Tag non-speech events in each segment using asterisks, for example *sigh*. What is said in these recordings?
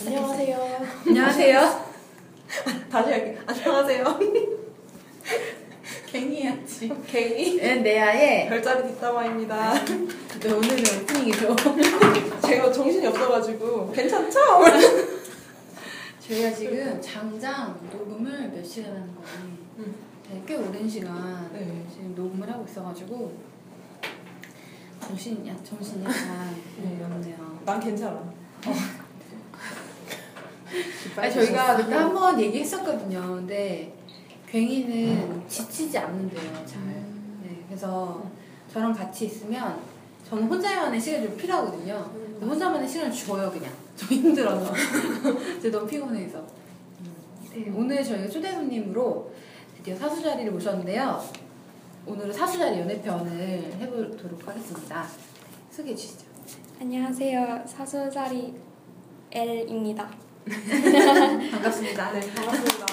안녕하세요. 안녕하세요. *laughs* 다시 할게. 안녕하세요. 갱이야지. 개이 내아의 별자리 뒷담화입니다. 네, 오늘은 오프닝이죠. *laughs* 제가 정신이 없어가지고 괜찮죠? *laughs* 저희가 지금 장장 녹음을 몇 시간 하는 거니? 음. 네, 꽤 오랜 시간 네. 지금 녹음을 하고 있어가지고 정신이 야 정신이 약간 네. 없네요. 난 괜찮아. 아니 저희가 그때 한 번 얘기했었거든요. 근데 괭이는 지치지 않는데요, 잘. 네, 그래서 저랑 같이 있으면 저는 혼자만의 시간이 좀 필요하거든요. 근데 혼자만의 시간을 줘요, 그냥. *laughs* 저 힘들어서. 제가 너무 피곤해서. 네, 오늘 저희가 초대 손님으로 드디어 사수자리를 모셨는데요. 오늘은 사수자리 연애편을 해보도록 하겠습니다. 소개해 주시죠. 안녕하세요. 사수자리 L입니다. *laughs* 반갑습니다. 네, 반갑습니다.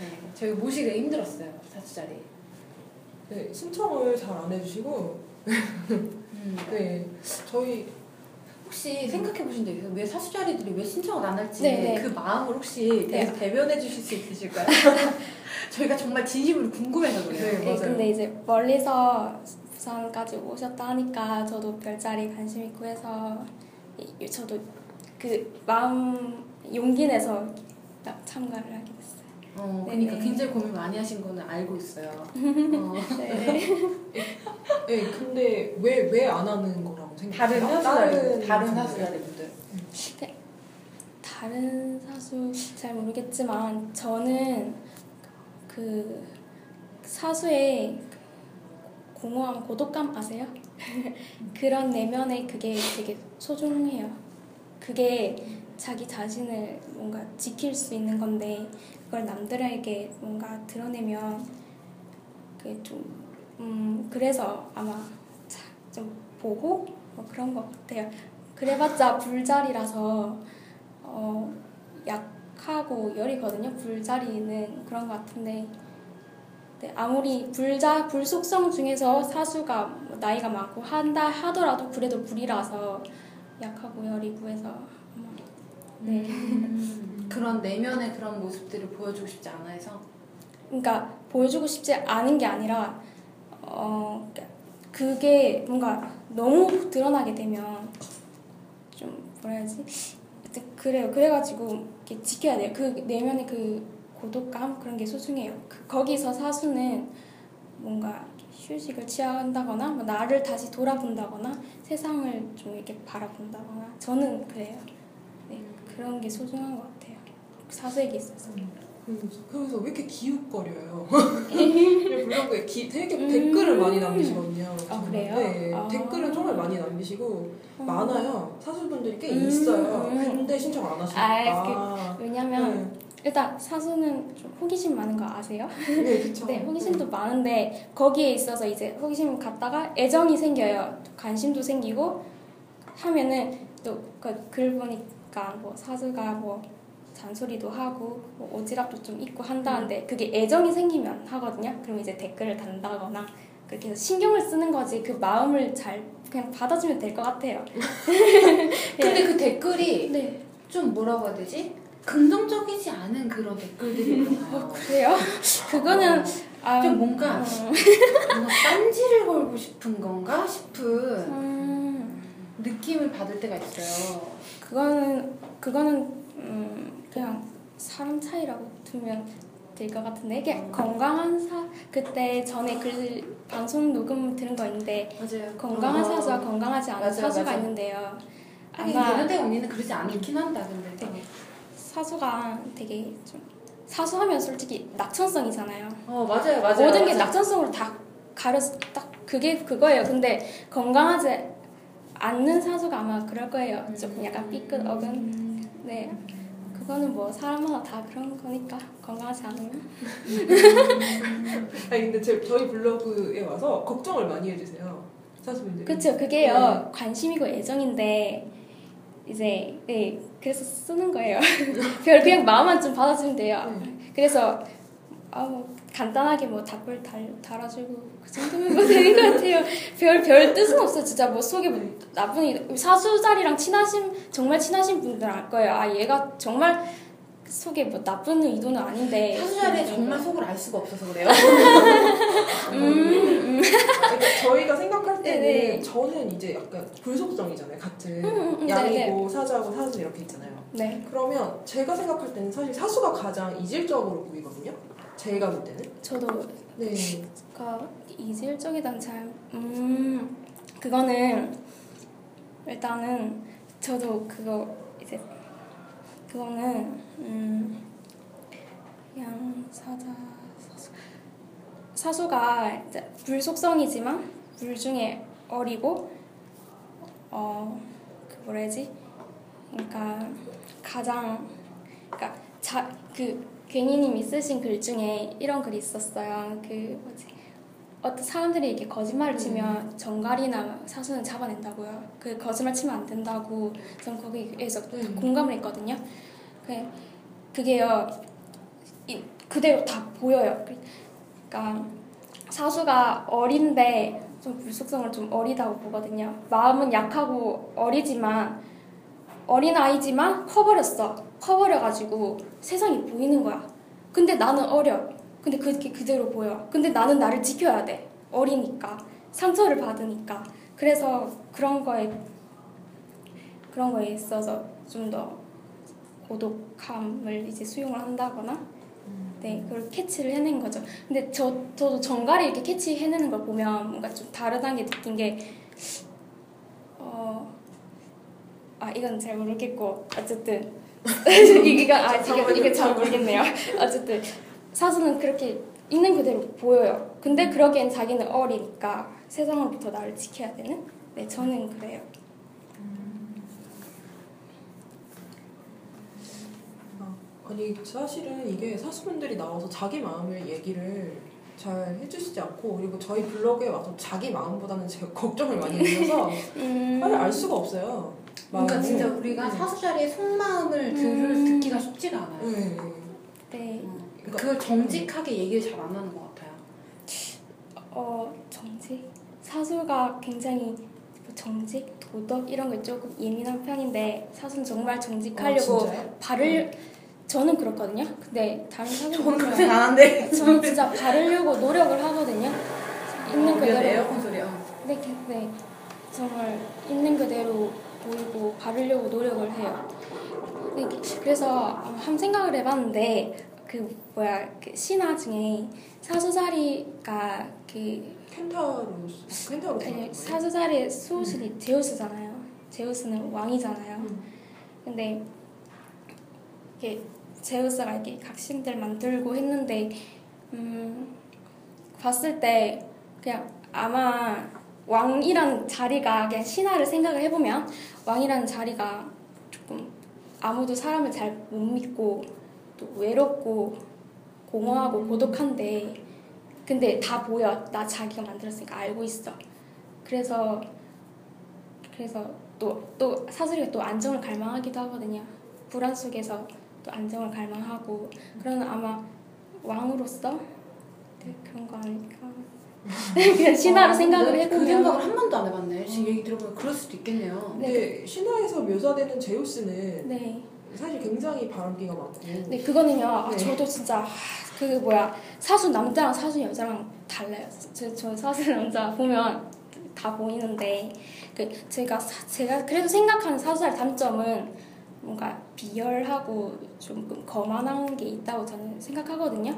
네, 저희 모시기 힘들었어요, 사수자리. 네, 신청을 잘 안 해주시고, 음. *laughs* 네, 저희 혹시 생각해 보신 적 있어요? 왜 사수자리들이 왜 신청을 안 할지 네, 네. 그 마음을 혹시 네. 대- 대변해 주실 수 있으실까요? *laughs* 저희가 정말 진심으로 궁금해서 그래요. 네. 네, 맞아요. 근데 이제 멀리서 부산까지 오셨다 하니까 저도 별자리 관심 있고 해서 이- 저도 그 마음 용기 내서 딱 참가를 하게 됐어요. 어, 네, 그러니까 네. 굉장히 고민 많이 하신 거는 알고 있어요. *laughs* 어. 네. 네, *laughs* 근데 왜 왜 안 하는 거라고 다른 생각해요? 사수자리, 다른 분들. 사수자리분들. 다른 사수 잘 모르겠지만 저는 그 사수의 그 공허한 고독감 아세요? *laughs* 그런 내면의 그게 되게 소중해요. 그게 자기 자신을 뭔가 지킬 수 있는 건데 그걸 남들에게 뭔가 드러내면 그게 좀 음, 그래서 아마 자- 좀 보고 뭐 그런 것 같아요. 그래봤자 불자리라서 어, 약하고 열이거든요. 불자리는 그런 것 같은데 네, 아무리 불자 불 속성 중에서 사수가 뭐 나이가 많고 한다 하더라도 그래도 불이라서 약하고 열이고 해서. 아마 네. 음, *laughs* 그런 내면의 그런 모습들을 보여주고 싶지 않아 해서. 그러니까 보여주고 싶지 않은 게 아니라 어 그게 뭔가 너무 드러나게 되면 좀 뭐라 해야지? 그래요. 그래가지고 이렇게 지켜야 돼요. 그 내면의 그 고독감? 그런 게 소중해요. 그, 거기서 사수는 뭔가 휴식을 취한다거나 뭐 나를 다시 돌아본다거나 세상을 좀 이렇게 바라본다거나 저는 그래요 네 그런 게 소중한 것 같아요 사수에게 있어서 그래서, 그래서 왜 이렇게 기웃거려요? *laughs* 블로그에 기, 되게 음. 댓글을 많이 남기시거든요. 아, 그래요? 네, 아. 댓글을 정말 많이 남기시고 어. 많아요. 사수분들이 꽤 음, 있어요. 음. 근데 신청 안 아, 하시니까. 왜냐면 일단 사수는 좀 호기심 많은 거 아세요? 네, 네 그쵸. *laughs* 네, 호기심도 많은데 거기에 있어서 이제 호기심 갖다가 애정이 생겨요. 관심도 생기고 하면은 또그 글 보니까 뭐 사수가 뭐 잔소리도 하고 뭐 오지랖도 좀 있고 한다는데 그게 애정이 생기면 하거든요. 그럼 이제 댓글을 단다거나 그렇게 해서 신경을 쓰는 거지 그 마음을 잘 그냥 받아주면 될 것 같아요. *laughs* 근데 그 댓글이 *laughs* 네. 좀 뭐라고 해야 되지? 긍정적이지 않은 그런 댓글들이 *laughs* 어, 있잖아요. 그래요? 그거는 아, 좀 뭔가 어. 뭔가 딴지를 걸고 싶은 건가 싶은 음, 느낌을 받을 때가 있어요. 그거는 그거는 음, 그냥 사람 차이라고 두면 될 것 같은데 이게 음. 건강한 사 그때 전에 글 방송 녹음 들은 거 있는데 맞아요. 건강한 사수와 건강하지 않은 맞아요, 사수가 맞아요. 있는데요. 아니 아마 대근대 언니는 그러지 않긴 한다 근데. 네. 사수가 되게 좀 사수하면 솔직히 낙천성이잖아요. 어 맞아요 맞아요. 모든 게 맞아요. 낙천성으로 다 가려 딱 그게 그거예요. 근데 건강하지 않는 사수가 아마 그럴 거예요. 조금 약간 삐끗 어근. 네. 그거는 뭐 사람마다 다 그런 거니까 건강하지 않으면. *laughs* 아니 근데 제, 저희 블로그에 와서 걱정을 많이 해주세요. 사수분들이. 그렇죠. 그게요. 네. 관심이고 애정인데 이제 네 그래서 쓰는 거예요. *laughs* 그냥 그냥 마음만 좀 받아주면 돼요. 네. 그래서 아뭐 간단하게 뭐 답글 달, 달아주고 그 정도면 뭐 되는 것 같아요. 별, 별 뜻은 없어요. 진짜 뭐 속에 뭐 나쁜 이 사수자리랑 친하신 정말 친하신 분들은 알 거예요. 아 얘가 정말 속에 뭐 나쁜 의도는 아닌데 사수자리에 정말 속을 알 수가 없어서 그래요. *laughs* 음, 그러니까 저희가 생각할 때는 네네. 저는 이제 약간 불속성이잖아요. 같은 음, 음, 양이고 사자고 사수 이렇게 있잖아요. 네 그러면 제가 생각할 때는 사실 사수가 가장 이질적으로 보이거든요. 제가 볼 때는. 저도 네. 그 이질적이단 잘 음, 그거는 일단은 저도 그거 이제 그거는 음, 양 사자 사수 사수가 이제 불속성이지만 불 중에 어리고 어 그 뭐라지 그러니까 가장 그러니까 자그 괜히님이 쓰신 글 중에 이런 글이 있었어요. 그 뭐지 어떤 사람들이 이렇게 거짓말을 치면 정갈이나 사수는 잡아낸다고요. 그 거짓말 치면 안 된다고 전 거기에서 음. 공감을 했거든요. 그 그게요 이, 그대로 다 보여요. 그러니까 사수가 어린데 좀 불속성을 좀 어리다고 보거든요. 마음은 약하고 어리지만 어린 아이지만 커버렸어. 커버려가지고 세상이 보이는 거야. 근데 나는 어려. 근데 그게 그대로 보여. 근데 나는 나를 지켜야 돼. 어리니까. 상처를 받으니까. 그래서 그런 거에 그런 거에 있어서 좀 더 고독함을 이제 수용을 한다거나 네 그걸 캐치를 해낸 거죠. 근데 저 저도 정갈이 이렇게 캐치 해내는 걸 보면 뭔가 좀 다르다는 게 느낀 게 어. 아 이건 잘 모르겠고 어쨌든 *laughs* 이게 아 이게, 이게 잘 모르겠네요. 어쨌든 사수는 그렇게 있는 그대로 보여요. 근데 그러기엔 자기는 어리니까 세상으로부터 나를 지켜야 되는. 네 저는 그래요. 아니 사실은 이게 사수분들이 나와서 자기 마음을 얘기를 잘 해주시지 않고 그리고 저희 블로그에 와서 자기 마음보다는 제가 *laughs* 걱정을 많이 해서 음. 사실 알 수가 없어요. 그러니까. 진짜 우리가 네. 사수자리의 속마음을 들, 음. 듣기가 쉽지가 않아요. 네. 네. 어. 그걸 정직하게 얘기를 잘 안 하는 것 같아요. 어 정직 사수가 굉장히 뭐 정직 도덕 이런 게 조금 예민한 편인데 사수는 정말 아, 정직하려고 진짜요? 발을 저는 그렇거든요. 근데 다른 저는 사수는 그렇게 안 하는데. 저는 진짜 바르려고 노력을 하거든요. 있는 그대로. 에어컨 소리요. 네, 그- 네. 정말 있는 그대로 보이고 바르려고 노력을 해요. 네, 그래서 한 생각을 해봤는데 그 뭐야 그 신화 중에 사수자리가 그 켄타로스 켄타로스 아니, 사수자리의 수호신이 제우스잖아요. 제우스는 왕이잖아요. 음. 근데 이게 제우스가 이렇게 각신들 만들고 했는데 음 봤을 때 그냥 아마 왕이라는 자리가 그냥 신화를 생각을 해보면 왕이라는 자리가 조금 아무도 사람을 잘 못 믿고 또 외롭고 공허하고 고독한데 근데 다 보여. 나 자기가 만들었으니까 알고 있어. 그래서 그래서 또 또 사슬이가 또 안정을 갈망하기도 하거든요. 불안 속에서 또 안정을 갈망하고 그런 아마 왕으로서 네, 그런 거 아닐까 *laughs* 그냥 신화로 아, 생각을 해보면 그 생각을 한 번도 안 해봤네. 지금 얘기 들어보면 그럴 수도 있겠네요. 근데 신화에서 묘사되는 제우스는 네. 사실 굉장히 바람기가 많고 네 그거는요. 아, 네. 저도 진짜 아, 그 뭐야 사수 남자랑 사수 여자랑 달라요. 저, 저 사수 남자 보면 다 보이는데 그 제가 사- 제가 그래도 생각하는 사수의 단점은 뭔가 비열하고 조금 거만한 게 있다고 저는 생각하거든요.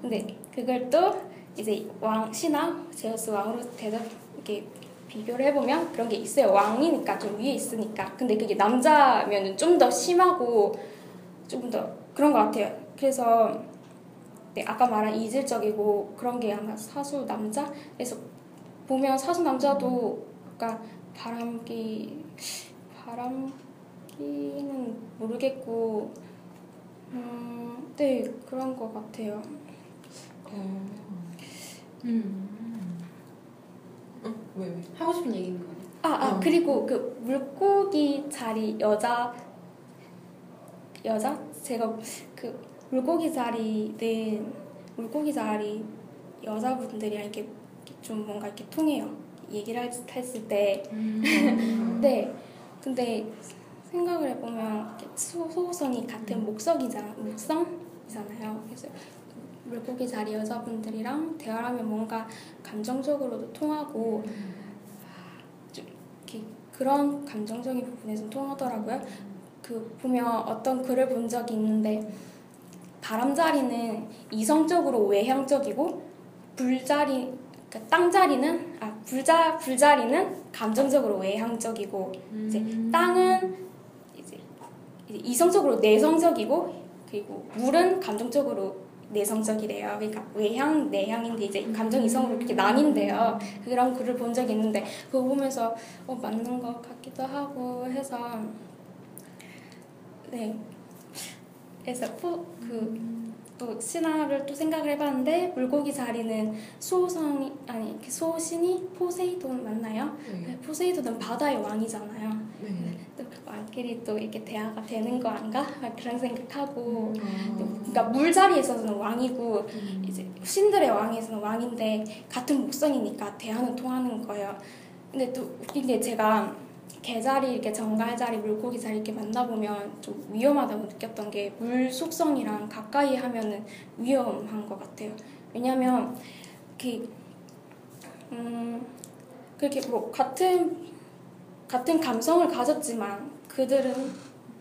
근데 그걸 또 이제 왕 신화 제우스 왕으로 대접 이렇게 비교를 해보면 그런 게 있어요. 왕이니까 좀 위에 있으니까. 근데 그게 남자면은 좀더 심하고 조금 더 그런 것 같아요. 그래서 네, 아까 말한 이질적이고 그런 게 아마 사수 남자? 그래서 보면 사수 남자도 아까 바람기 바람 기는 모르겠고 음, 네 그런 것 같아요. 어... 음. 어? 왜 왜? 하고 싶은 얘기인 거예요. 아, 아 어. 그리고 그 물고기 자리 여자 여자 제가 그 물고기 자리는 물고기 자리 여자분들이랑 이렇게 좀 뭔가 이렇게 통해요. 얘기를 할- 했을 때. *laughs* 네. 근데 생각을 해보면 소, 소호선이 같은 목석이잖아, 목성이잖아요. 그래서 물고기 자리 여자분들이랑 대화를 하면 뭔가 감정적으로도 통하고 좀 이렇게 그런 감정적인 부분에서 통하더라고요. 그 보면 어떤 글을 본 적이 있는데 바람자리는 이성적으로 외향적이고 불자리 그러니까 땅자리는 아 불자 불자리는 감정적으로 외향적이고 이제 땅은 이성적으로 내성적이고 그리고 물은 감정적으로 내성적이래요. 그러니까 외향 내향인데 이제 감정 이성으로 이렇게 나뉜대요. 그런 글을 본 적이 있는데 그거 보면서 어 맞는 것 같기도 하고 해서 네. 그래서 그 또 신화를 또 생각을 해봤는데 물고기 자리는 수호성이 아니 이렇게 수호신이 포세이돈 맞나요? 네. 네, 포세이돈은 바다의 왕이잖아요. 네. 또 왕끼리 또 이렇게 대화가 되는 거 아닌가? 막 그런 생각하고 아. 그러니까 물 자리에서는 왕이고 음. 이제 신들의 왕에서는 왕인데 같은 목성이니까 대화는 통하는 거예요. 근데 또 웃긴 게 제가 개자리 이렇게 정갈 자리 물고기 자리 이렇게 만나보면 좀 위험하다고 느꼈던 게 물 속성이랑 가까이 하면은 위험한 것 같아요. 왜냐면 그 음, 그렇게 뭐 같은 같은 감성을 가졌지만 그들은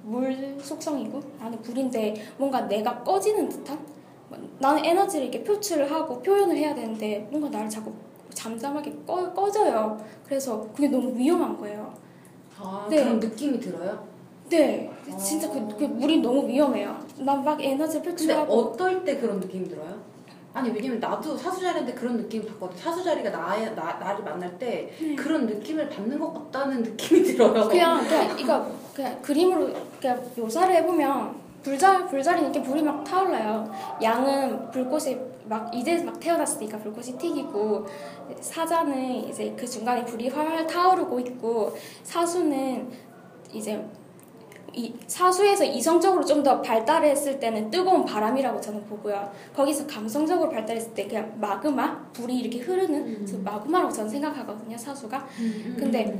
물 속성이고 나는 불인데 뭔가 내가 꺼지는 듯한 나는 에너지를 이렇게 표출을 하고 표현을 해야 되는데 뭔가 나를 자꾸 잠잠하게 꺼, 꺼져요. 그래서 그게 너무 위험한 거예요. 아, 네. 그런 느낌이 들어요? 네, 진짜 그, 그 물이 너무 위험해요. 난 막 에너지 근데 표출하고 어떨 때 그런 느낌이 들어요? 아니 왜냐면 나도 사수자리인데 그런 느낌 받거든. 사수자리가 나, 나 나를 만날 때 그런 느낌을 받는 것 같다는 느낌이 들어요. 그냥 그냥 이거 그냥 그림으로 그냥 묘사를 해보면 불자 불자리는 이렇게 불이 막 타올라요. 양은 불꽃이 막 이제 막 태어났으니까 불꽃이 튀기고 사자는 이제 그 중간에 불이 활활 타오르고 있고 사수는 이제 이 사수에서 이성적으로 좀 더 발달했을 때는 뜨거운 바람이라고 저는 보고요. 거기서 감성적으로 발달했을 때 그냥 마그마 불이 이렇게 흐르는 그래서 마그마라고 저는 생각하거든요. 사수가 근데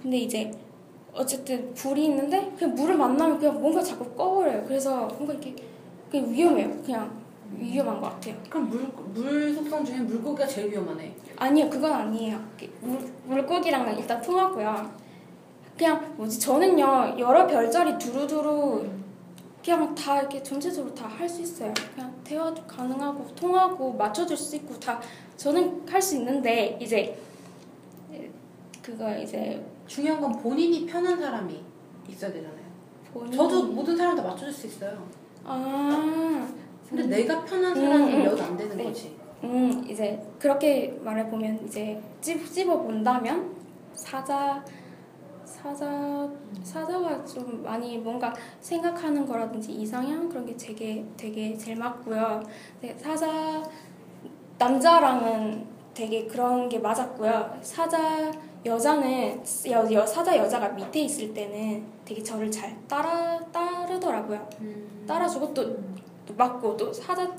근데 이제 어쨌든 불이 있는데 그냥 물을 만나면 그냥 뭔가 자꾸 꺼버려요. 그래서 뭔가 이렇게 그냥 위험해요. 그냥 위험한 것 같아요. 그럼 물, 물 속성 중에 물고기가 제일 위험하네. 아니요, 그건 아니에요. 물, 물고기랑은 일단 통하고요. 그냥 뭐지 저는요 여러 별자리 두루두루 그냥 다 이렇게 전체적으로 다 할 수 있어요. 그냥 대화도 가능하고 통하고 맞춰줄 수 있고 다 저는 할 수 있는데 이제 그거 이제 중요한 건 본인이 편한 사람이 있어야 되잖아요. 본인 저도 모든 사람 다 맞춰줄 수 있어요. 아 근데 내가 편한 사람이 음, 음. 몇안 되는 네. 거지. 음, 이제 그렇게 말해보면 이제 찝, 찝어본다면 사자, 사자, 사자가 좀 많이 뭔가 생각하는 거라든지 이상향 그런 게 되게 되게 제일 맞고요. 네, 사자 남자랑은 되게 그런 게 맞았고요. 사자 여자는 여, 여 사자 여자가 밑에 있을 때는 되게 저를 잘 따라 따르더라고요. 음. 따라주고 또, 또 맞고 또 사자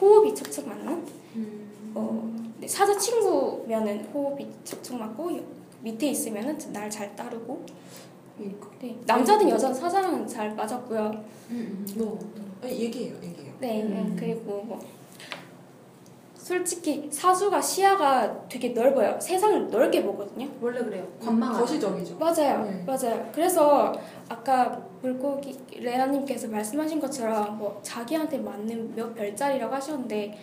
호흡이 척척 맞는 음. 어, 근데 사자 친구면은 호흡이 척척 맞고 여- 밑에 있으면은 날 잘 따르고 이- 네, 남자든 여자든 사자는 잘 맞았고요. 음. 음. 뭐 아니, 얘기해요, 얘기해요. 네, 네, 음. 그리고 뭐 솔직히 사수가 시야가 되게 넓어요. 세상을 넓게 보거든요. 원래 그래요. 관망하다. 거시적이죠. 맞아요, 네. 맞아요. 그래서 아까 물고기 레아님께서 말씀하신 것처럼 뭐 자기한테 맞는 몇 별자리라고 하셨는데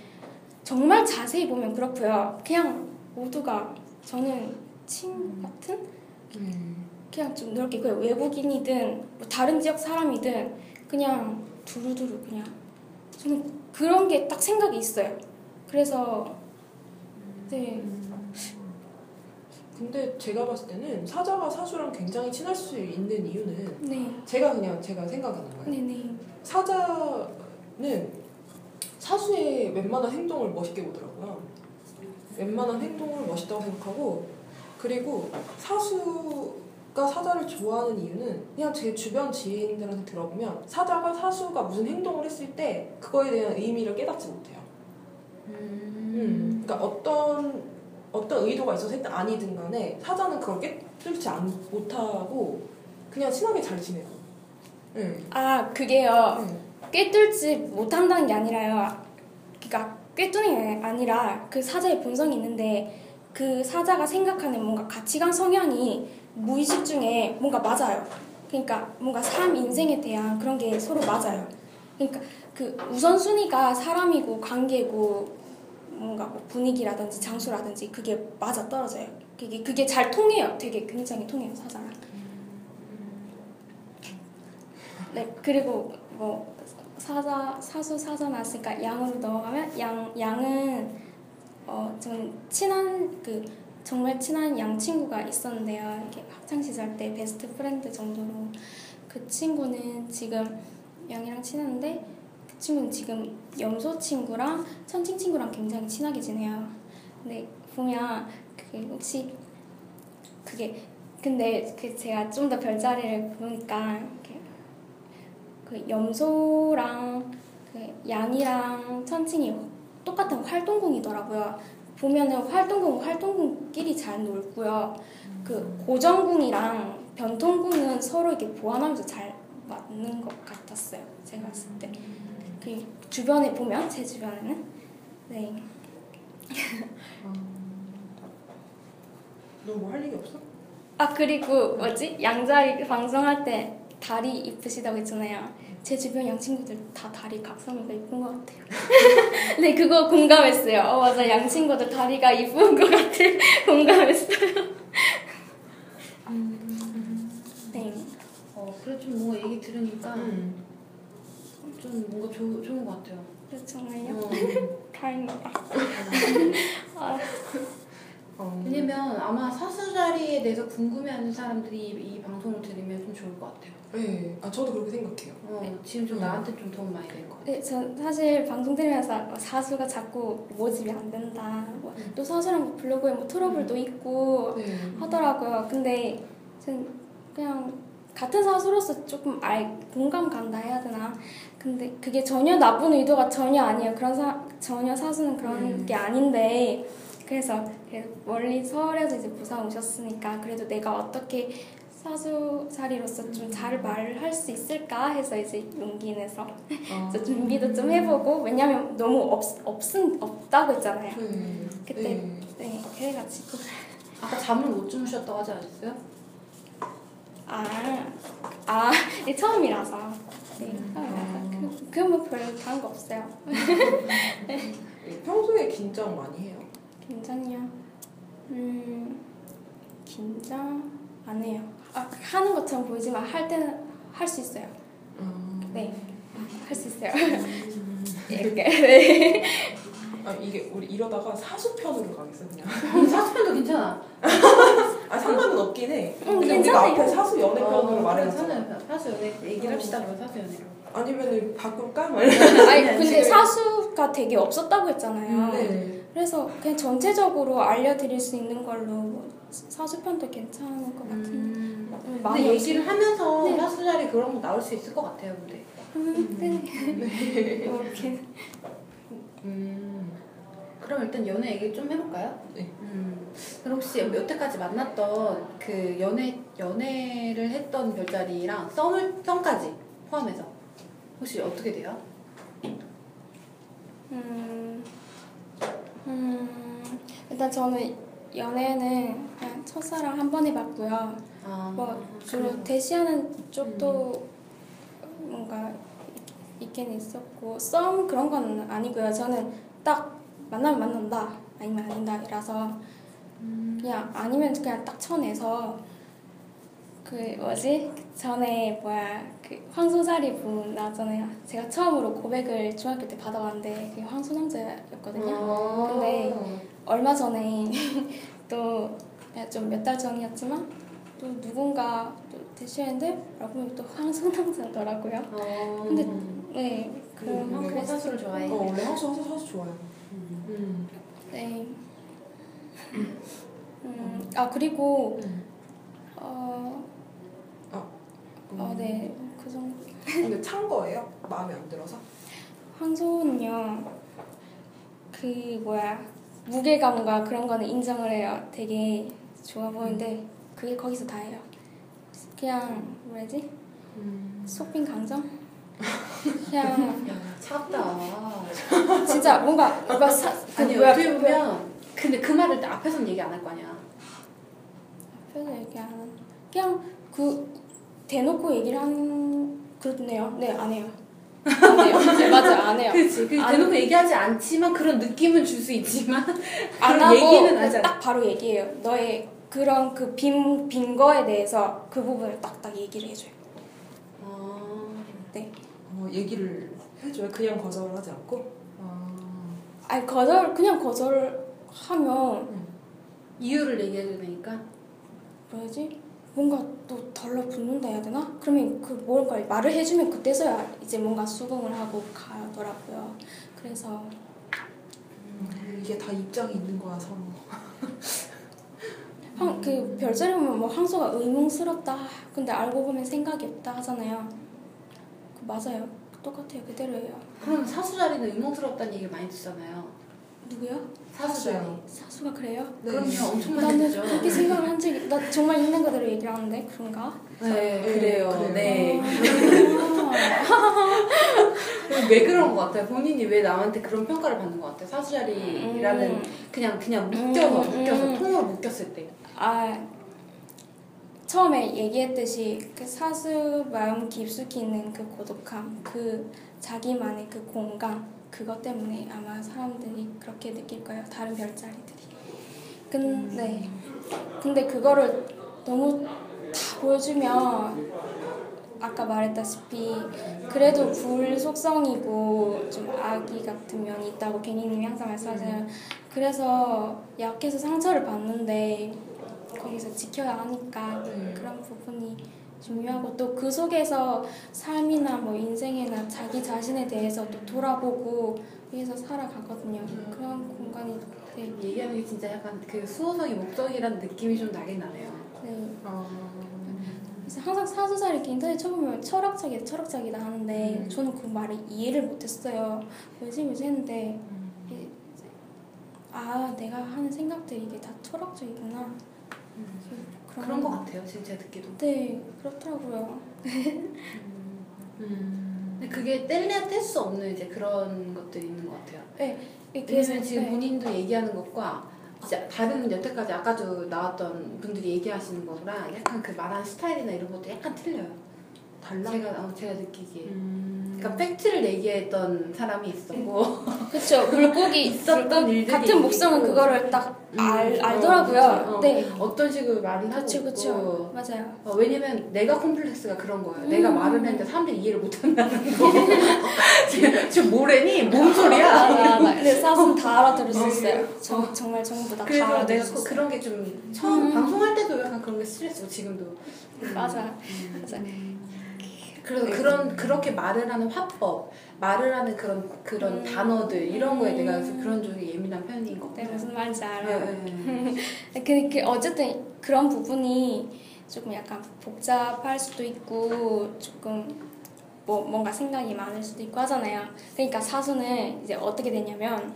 정말 자세히 보면 그렇고요. 그냥 모두가 저는 친 같은 음. 그냥 좀 넓게 그 외국인이든 뭐 다른 지역 사람이든 그냥 두루두루 그냥 저는 그런 게 딱 생각이 있어요. 그래서 네, 근데 제가 봤을 때는 사자가 사수랑 굉장히 친할 수 있는 이유는 네, 제가 그냥 제가 생각하는 거예요. 네, 네. 사자는 사수의 웬만한 행동을 멋있게 보더라고요. 웬만한 행동을 멋있다고 생각하고 그리고 사수가 사자를 좋아하는 이유는 그냥 제 주변 지인들한테 들어보면 사자가 사수가 무슨 행동을 했을 때 그거에 대한 의미를 깨닫지 못해요. 음. 그러니까 어떤 어떤 의도가 있어서 했든 아니든 간에 사자는 그걸 깨뚫지 않, 못하고 그냥 친하게 잘 지내고. 음. 아 그게요. 음. 꿰뚫지 못한다는 게 아니라요. 그러니까 꿰뚫는 게 아니라 그 사자의 본성이 있는데 그 사자가 생각하는 뭔가 가치관 성향이 무의식 중에 뭔가 맞아요. 그러니까 뭔가 삶 인생에 대한 그런 게 서로 맞아요. 그러니까 그 우선순위가 사람이고 관계고 뭔가 뭐 분위기라든지 장소라든지 그게 맞아 떨어져요. 그게 그게 잘 통해요. 되게 굉장히 통해요 사자랑. 네 그리고 뭐 사자 사수 사자 나왔으니까 양으로 넘어가면 양 양은 어좀 친한 그 정말 친한 양 친구가 있었는데요. 이게 학창 시절 때 best friend 정도로 그 친구는 지금 양이랑 친한데 그 친구는 지금 염소 친구랑 천칭 친구랑 굉장히 친하게 지내요. 근데 보면 그게 혹시 그게 근데 그 제가 좀 더 별자리를 보니까 이렇게 그 염소랑 그 양이랑 천칭이 똑같은 활동궁이더라고요. 보면은 활동궁 활동궁끼리 잘 놀고요. 그 고정궁이랑 변통궁은 서로 이렇게 보완하면서 잘 맞는 것 같았어요. 제가 봤을 때. 그 주변에 보면 제 주변에는 네. 너 뭐 할 얘기 없어? 아 그리고 뭐지 양자리 방송할 때 다리 이쁘시다고 했잖아요. 제 주변 양 친구들 다 다리 각선미가 이쁜 것 같아요. *laughs* 네 그거 공감했어요. 어 맞아 양 친구들 다리가 이쁜 것 같아 *laughs* 공감했어요. 네. 어, 그래 좀 뭔가 얘기 들으니까 음. 좀 뭔가 좋, 좋은 것 같아요. 네, 정말요? 어. *laughs* 다행이다. *laughs* 아, 어. 왜냐면 아마 사수 자리에 대해서 궁금해하는 사람들이 이, 이 방송을 들으면 좀 좋을 것 같아요. 네, 아 저도 그렇게 생각해요. 어, 지금 좀 음. 나한테 좀 도움 많이 될 것 같아요. 네, 전 사실 방송 들으면서 사수가 자꾸 모집이 안 된다. 뭐, 또 사수랑 뭐 블로그에 뭐 트러블도 있고 네. 하더라고요. 근데 전 그냥 같은 사수로서 조금 알 공감 간다 해야 되나? 근데 그게 전혀 나쁜 의도가 전혀 아니에요. 그런 사 전혀 사수는 그런 음. 게 아닌데 그래서 멀리 서울에서 이제 부산 오셨으니까 그래도 내가 어떻게 사수 자리로서 좀 잘 말을 할수 있을까 해서 이제 용기 내서 아. *laughs* 그래서 준비도 좀 해보고 왜냐면 너무 없 없은 없다고 했잖아요. 네. 그때 네. 네 그래가지고 아까 잠을 못 주무셨다고 하지 않았어요? 아, 아, 이 처음이라서. 네, 처음이라서. 그, 그뭐 별 다른 거 없어요. 네, *laughs* 평소에 긴장 많이 해요. 긴장이요? 음, 긴장 안 해요. 아, 하는 것처럼 보이지만 할 때는 할 수 있어요. 음. 네, 할 수 있어요. *laughs* 이렇게. 네. 아 이게 우리 이러다가 사수편으로 가겠어 그냥. 사수편도 괜찮아. *laughs* 아 상관은 없긴 해. 응, 근데 우리가 괜찮아요. 앞에 사수 연애편으로 어, 말해서 사수, 사수 연애 얘기를 합시다. 그럼 사수 연애로. 아니면은 바꿀까? 말. 아니, 근데 사수가 되게 없었다고 했잖아요. 네. 그래서 그냥 전체적으로 알려드릴 수 있는 걸로 뭐 사수편도 괜찮은 것 같은데. 음. 음, 근데 얘기를 하면서 네. 사수 자리 그런 거 나올 수 있을 것 같아요. 근데. 음, 네. 이렇게. 음. *laughs* 그럼 일단 연애 얘기 좀 해볼까요? 네. 음. 그럼 혹시 여태까지 만났던 그 연애 연애를 했던 별자리랑 썸을 썸까지 포함해서 혹시 어떻게 돼요? 음, 음, 일단 저는 연애는 그냥 첫사랑 한 번 해봤고요. 아, 뭐 주로 대시하는 쪽도 뭔가 있긴 있었고 썸 그런 건 아니고요. 저는 딱 만나면 만난다 아니면 아닌다라서 그냥 아니면 그냥 딱 쳐내서 그 뭐지 전에 뭐야 그 황소자리 분 나왔잖아요. 제가 처음으로 고백을 중학교 때 받아봤는데 그게 황소남자였거든요. 아. 근데 얼마 전에 *laughs* 또 좀 몇 달 전이었지만 또 누군가 또 대시했는데 알고 또 황소남자더라고요. 어. 근데 네 그런 음, 그래 그래서 사수를 좋아해. 어 원래 하수 하수 좋아요. 음. 네. 음, 아 그리고 음. 어, 아, 어, 음. 어, 네, 그 정도. 근데 찬 거예요? 마음에 안 들어서? 황소는요. 그 뭐야 무게감과 그런 거는 인정을 해요. 되게 좋아 보이는데 음. 그게 거기서 다예요. 그냥 뭐라지? 음. 쇼핑 강정? 그냥 야, 차갑다. 진짜 뭔가 뭔가 사, 그 아니, 뭐야, 어떻게 그- 보면, 근데 그 말을 앞에서는 얘기 안 할 거 아니야. 앞에서 얘기하는 그냥 그 대놓고 얘기를 하는 그렇네요. 네 안 해요. 안 해요. 네 맞아요 안 해요. 그렇지. 그 안- 대놓고 얘기하지 않지만 그런 느낌은 줄 수 있지만 *laughs* 안 하고 얘기는 하지. 딱 바로 얘기해요. 너의 그런 그 빈 빈 거에 대해서 그 부분을 딱딱 얘기를 해줘요. 어, 네. 어, 얘기를 해줘요. 그냥 거절하지 않고. 아. 아니 거절 그냥 거절하면 이유를 얘기해줘야 되니까. 뭐야지 뭔가 또 달라붙는다 해야 되나? 그러면 그 뭔가 말을 해주면 그때서야 이제 뭔가 수긍을 하고 가더라고요. 그래서 음, 이게 다 입장이 있는 거야 서로. 황, 그 별자리 보면 뭐 황소가 의문스럽다. 근데 알고 보면 생각이 없다 하잖아요. 그 맞아요. 똑같아요. 그대로예요. 그럼 사수자리는 의문스럽다는 얘기를 많이 듣잖아요. 누구요? 사수자리. 사수요. 사수가 그래요? 네. 그럼요. 엄청 많이 나는 듣죠. 그렇게 생각을 한 적이 나 정말 있는 그대로 얘기를 하는데 그런가? 네, 네, 그래요. 그래요. 네. 아, 왜 그런 것 같아요? 본인이 왜 남한테 그런 평가를 받는 것 같아요? 사수자리라는 음. 그냥 그냥 묶여서 음, 묶여서 음. 통으로 묶였을 때. 아 처음에 얘기했듯이 그 사수 마음 깊숙이 있는 그 고독함, 그 자기만의 그 공감 그것 때문에 아마 사람들이 그렇게 느낄 거예요. 다른 별자리들이. 근데 근데 그거를 너무 다 보여주면 아까 말했다시피 그래도 불 속성이고 좀 아기 같은 면이 있다고 괜히님이 항상 말씀하잖아요. 그래서 약해서 상처를 받는데 거기서 지켜야 하니까 네. 그런 부분이 중요하고 또 그 속에서 삶이나 뭐 인생이나 자기 자신에 대해서 또 돌아보고 위해서 살아가거든요. 그런 공간이 네, 얘기하는 게 진짜 약간 그 수호성이 목적이라는 느낌이 좀 나긴 나네요. 네. 아. 그래서 항상 사수자리 이렇게 인터넷 쳐보면 철학적이다 철학적이다 하는데 음. 저는 그 말을 이해를 못했어요. 왜지 했는데 음. 아 내가 하는 생각들이 이게 다 철학적이구나. 그런 것 같아요. 지금 제가 듣기도. 네 그렇더라고요. 음. 근데 그게 뗄래야 뗄 수 없는 이제 그런 것들이 있는 것 같아요. 네 왜냐면 지금 네. 본인도 얘기하는 것과 진짜 다른 여태까지 아까도 나왔던 분들이 얘기하시는 거랑 약간 그 말하는 스타일이나 이런 것도 약간 틀려요. 달라. 제가 어, 제가 느끼기에. 음. 그러니까 팩트를 얘기했던 사람이 있었고 그쵸 물고기 *laughs* 있었던 일들이 같은 목성은 있고. 그거를 딱 알, 음, 알더라고요. 어. 어. 네 어떤 식으로 말을 하고 그쵸 있고 그쵸 맞아요. 어, 왜냐면 내가 콤플렉스가 그런 거예요. 음. 내가 말을 했는데 사람들이 이해를 못한다는 거. *laughs* 지금, 지금 뭐래니? 뭔 소리야? 아, 나 근데 *laughs* 사슴 다 알아들을 수 있어요. 정, 정말 전부 다다 그래서 알아들을 내가 수 그-. 그런 게 좀 처음 음. 방송할 때도 약간 그런 게 스트레스고 지금도. 맞아 음. 맞아. 그래서 그런 그렇게 말을 하는 화법, 말을 하는 그런 그런 음. 단어들 이런 거에 내가 음. 그런 쪽에 예민한 편인 것네 같아요. 무슨 말인지 알아요. 네, 네. 그, 그 어쨌든 그런 부분이 조금 약간 복잡할 수도 있고 조금 뭐 뭔가 생각이 많을 수도 있고 하잖아요. 그러니까 사수는 이제 어떻게 되냐면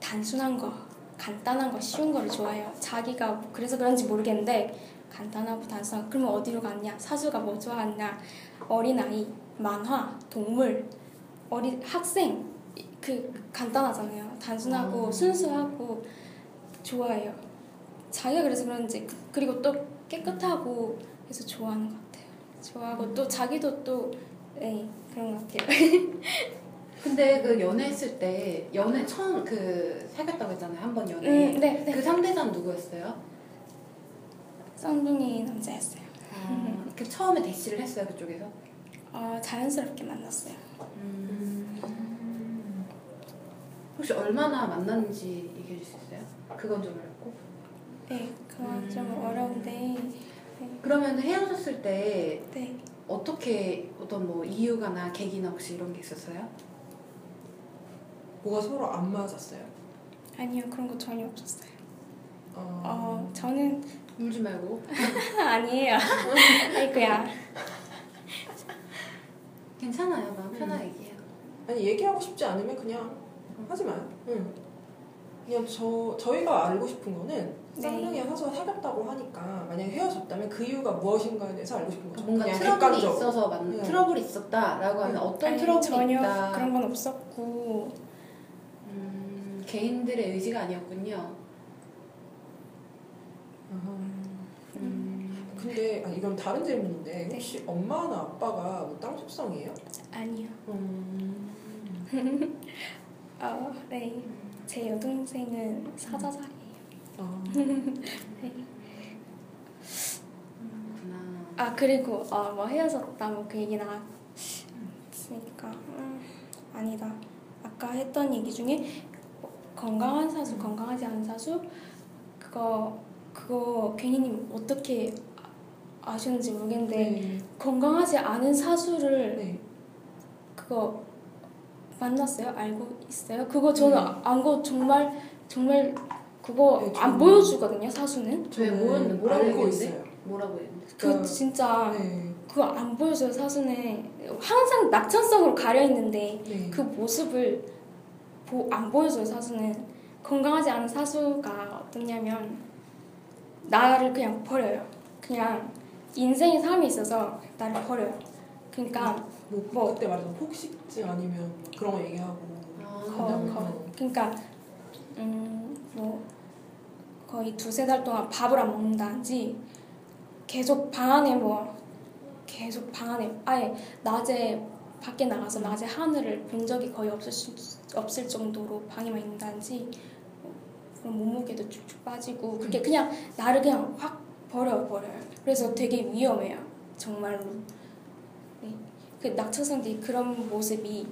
단순한 거, 간단한 거, 쉬운 거를 좋아해요. 자기가 뭐 그래서 그런지 모르겠는데 간단하고 단순한 거. 그러면 어디로 갔냐? 사수가 뭐 좋아하냐? 어린아이, 만화, 동물, 어린 학생 그 간단하잖아요. 단순하고 음. 순수하고 좋아해요. 자기가 그래서 그런지 그- 그리고 또 깨끗하고 그래서 좋아하는 것 같아요. 좋아하고 또 자기도 또 네, 그런 것 같아요. *laughs* 근데 그 연애했을 때 연애 처음 그 사귀었다고 했잖아요 한 번 연애. 음, 네, 네. 그 상대자는 누구였어요? 쌍둥이 남자였어요. 그 처음에 대시를 했어요 그쪽에서. 어, 자연스럽게 만났어요. 혹시 얼마나 만났는지 얘기해 줄수 있어요? 그건 좀 어렵고. 네, 그건 음. 좀 어려운데 그러면 헤어졌을 때 네. 어떻게 어떤 뭐 이유가나 계기나 혹시 이런 게 있었어요? 뭐가 서로 안 맞았어요. 아니요 그런 거 전혀 없었어요. 어. 어, 저는 울지 말고. *laughs* 아니에요. 아이고야. 괜찮아요. 마음 편하게 얘기해요. 아니 얘기하고 싶지 않으면 그냥 하지 마요. 응. 그냥 저 저희가 알고 싶은 거는 네. 쌍둥이와 사수가 사귀었다고 하니까 만약에 헤어졌다면 그 이유가 무엇인가에 대해서 알고 싶은 거죠. 뭔가 그냥 트러블이 객관적으로. 있어서 만 네. 트러블이 있었다라고 하면 어떤 아니, 트러블이 전혀 있다. 그런 건 없었고 음, 개인들의 의지가 아니었군요. 음, 근데 아, 이건 다른 질문인데 네. 혹시 엄마나 아빠가 뭐 땅 속성이에요? 아니요. 음. *laughs* 어, 네. 제 여동생은 사자살이에요. 아. *laughs* 그렇구나. 아 그리고 어, 뭐 헤어졌다 뭐 그 얘기 나왔으니까 음, 아니다. 아까 했던 얘기 중에 뭐 건강한 사수, 건강하지 않은 사수 그거 그거 괜히님 어떻게 아- 아시는지 모르겠는데 네. 건강하지 않은 사수를 네. 그거 만났어요? 알고 있어요? 그거 저는 네. 안거 정말 정말 그거 네, 안 보여주거든요 사수는. 왜 저는 뭐였는데? 뭐라고 알고? 있어요. 뭐라고 했는데? 그 그러니까- 진짜 네. 그거 안 보여줘요 사수는 항상 낙천성으로 가려 있는데 네. 그 모습을 보, 안 보여줘요 사수는 건강하지 않은 사수가 어떠냐면 나를 그냥 버려요 그냥 인생의 삶이 있어서 나를 버려요 그러니까 뭐, 뭐. 그때 말했던 폭식증 아니면 그런 거 얘기하고 아, 거, 거. 그러니까 음뭐 거의 두세 달 동안 밥을 안 먹는다든지 계속 방 안에 뭐 계속 방 안에 아예 낮에 밖에 나가서 낮에 하늘을 본 적이 거의 없을, 수- 없을 정도로 방에만 있는다든지 뭐 몸무게도 쭉쭉 빠지고 그렇게 그냥 나를 그냥 확 버려 버려요. 그래서 되게 위험해요. 정말로. 네. 그 낙천성들이 그런 모습이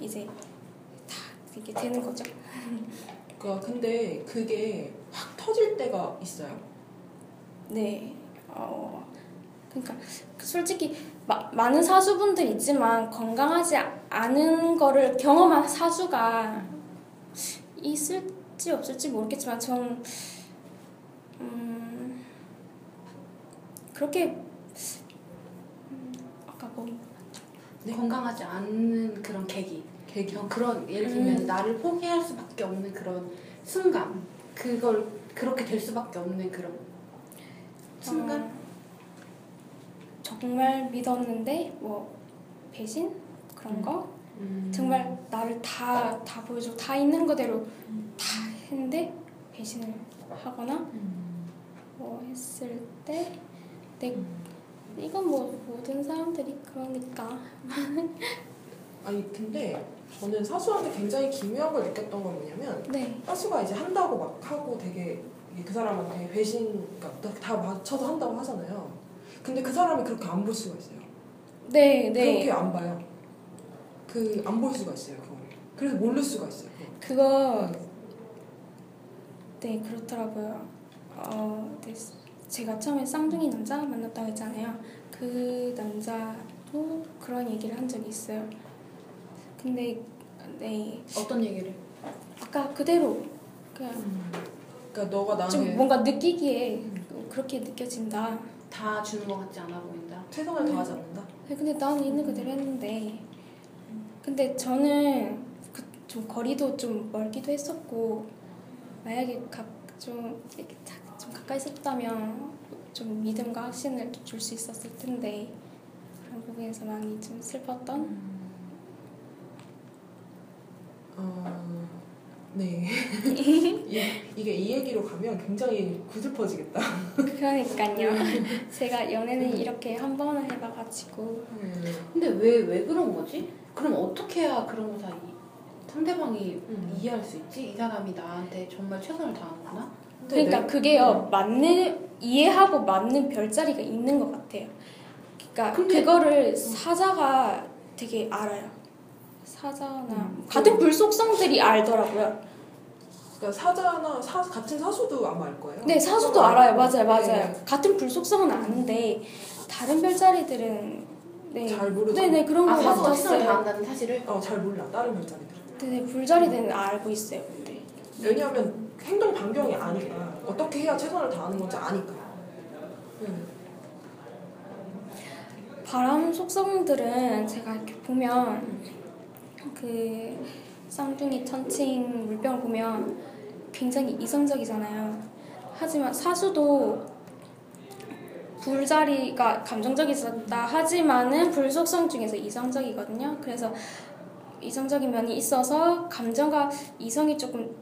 이제 다 이렇게 되는 거죠. 그러니까 근데 그게 확 터질 때가 있어요. 네. 어, 그러니까 솔직히 마, 많은 사수분들 있지만 건강하지 않은 거를 경험한 사수가 있을지 없을지 모르겠지만 전 음, 그렇게 음, 아까 뭐 네. 건강하지 않은 그런 계기. 계기. 그런- 그런 예를 들면 음. 나를 포기할 수밖에 없는 그런 순간. 그걸 그렇게 될 수밖에 없는 그런 순간. 어, 정말 믿었는데 뭐 배신 그런 거 음. 정말 나를 다, 다 보여주고 다 있는 그대로 다 했는데 배신을 하거나 음. 뭐 했을 때 내, 이건 뭐 모든 사람들이 그러니까 아니 근데 저는 사수한테 굉장히 기묘한 걸 느꼈던 건 뭐냐면 네 사수가 이제 한다고 막 하고 되게 그 사람한테 배신 그러니까 다 맞춰서 한다고 하잖아요. 근데 그 사람이 그렇게 안 볼 수가 있어요. 네, 그렇게 네. 안 봐요. 그 안 볼 수가 있어요. 그거. 그래서 모를 수가 있어요. 그거. 그거 네 그렇더라고요. 어, 네, 제가 처음에 쌍둥이 남자 만났다고 했잖아요. 그 남자도 그런 얘기를 한 적이 있어요. 근데 네 어떤 얘기를? 아까 그대로 그냥 그러니까 너가 나한테 좀 뭔가 느끼기에 그렇게 느껴진다. 다 주는 것 같지 않아 보인다. 최선을 다하지 않는다. 네, 근데 나는 있는 그대로 했는데 근데 저는 그 좀 거리도 좀 멀기도 했었고 만약에 가, 좀 이렇게 가까이 있었다면 좀 믿음과 확신을 줄 수 있었을 텐데 그런 부분에서 많이 좀 슬펐던 어, 네. *laughs* 이, 이게 이 얘기로 가면 굉장히 구슬퍼지겠다. 그러니까요 제가 연애는 이렇게 한 번을 해봐가지고 근데 왜 왜 그런 거지? 그럼 어떻게 해야 그런 거다 상대방이 음. 이해할 수 있지? 이 사람이 나한테 정말 최선을 다하는구나. 그러니까 내- 그게요 맞는 이해하고 맞는 별자리가 있는 것 같아요. 그러니까 근데- 그거를 사자가 되게 알아요. 사자나 음. 같은 불속성들이 알더라고요. 그러니까 사자나 사, 같은 사수도 아마 알 거예요. 네 사수도 알아요. 맞아요, 맞아요. 네. 같은 불속성은 아는데 다른 별자리들은 네, 잘 모르죠. 네네 그런 아거 사수가 최선을 같았어요. 다한다는 사실을 어, 잘 몰라. 다른 별자리들. 네네 불자리들은 알고 있어요. 근데 왜냐하면 행동 반경이 아니까 어떻게 해야 최선을 다하는 건지 아니까. 음. 바람 속성들은 제가 이렇게 보면 그 쌍둥이 천칭 물병을 보면 굉장히 이성적이잖아요. 하지만 사수도 불자리가 감정적이었다 하지만은 불속성 중에서 이성적이거든요. 그래서 이성적인 면이 있어서 감정과 이성이 조금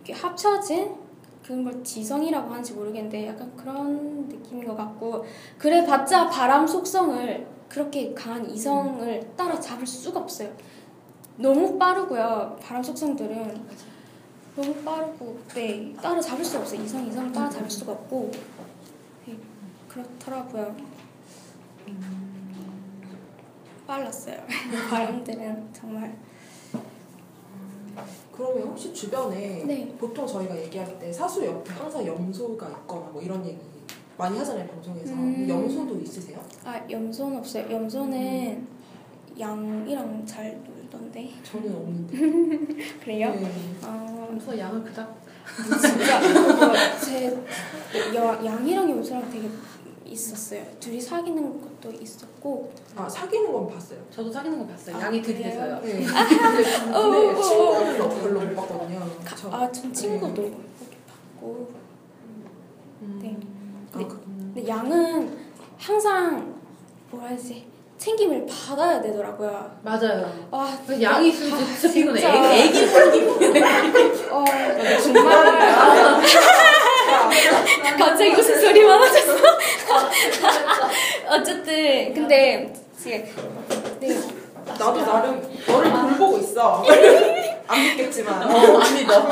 이렇게 합쳐진 그런 걸 지성이라고 하는지 모르겠는데 약간 그런 느낌인 것 같고 그래봤자 바람 속성을 그렇게 강한 이성을 따라잡을 수가 없어요. 너무 빠르고요. 바람 속성들은 너무 빠르고 네 따라잡을 수 없어요. 이성 이성을 따라잡을 수가 없고 네, 그렇더라고요. 빨랐어요. *laughs* 바람들은 정말. 그러면 혹시 주변에 네. 보통 저희가 얘기할 때 사수 옆에 항상 염소가 있거나 뭐 이런 얘기 많이 하잖아요 방송에서 음. 염소도 있으세요? 아 염소는 없어요. 염소는 양이랑 잘 놀던데 저는 없는데 *laughs* 그래요? 네. 아 그래서 양을 그닥 진짜 그거 제 여, 양이랑 염소랑 되게 있었어요. 둘이 사귀는 것도 있었고 아 사귀는 건 봤어요 저도 사귀는 거 봤어요. 아, 양이 그래요? 들이대서요. 네. 근데, 어, 근데 친구는 별로 못 봤거든요 저. 아전 친구도 이렇게 봤고 음. 네. 아, 그, 근데 양은 항상 뭐라 해야지 챙김을 받아야 되더라고요. 맞아요. 와 양이 있으면 진짜 피곤해. 애기, 애기 어, 정말 *laughs* 갑자기 무슨 소리 많아졌어. 어쨌든 근데 네. 나도 나름 너를 돌보고 있어 안 믿겠지만 어, 안 믿어.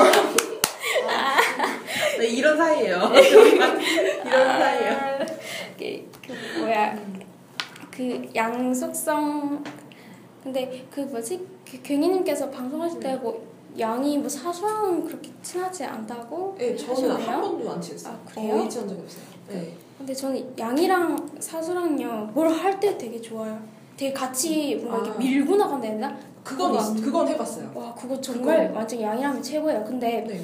네, 이런 사이예요. 이런 사이예요. 아, 그, 그 뭐야 그 양속성 근데 그 뭐지 그 괜히님께서 방송하실 때 뭐 양이 뭐 사수랑 그렇게 친하지 않다고 네 저는 한? 번도 안 친했어요 아, 그래요? 거의 친한 적이 없어요 네. 근데 저는 양이랑 사수랑요 뭘 할 때 되게 좋아요. 되게 같이 뭔가 아. 이렇게 밀고 나간다 되나? 그건 있, 그건 해봤어요 와 그거 정말 그거. 완전 양이라면 최고예요. 근데 네.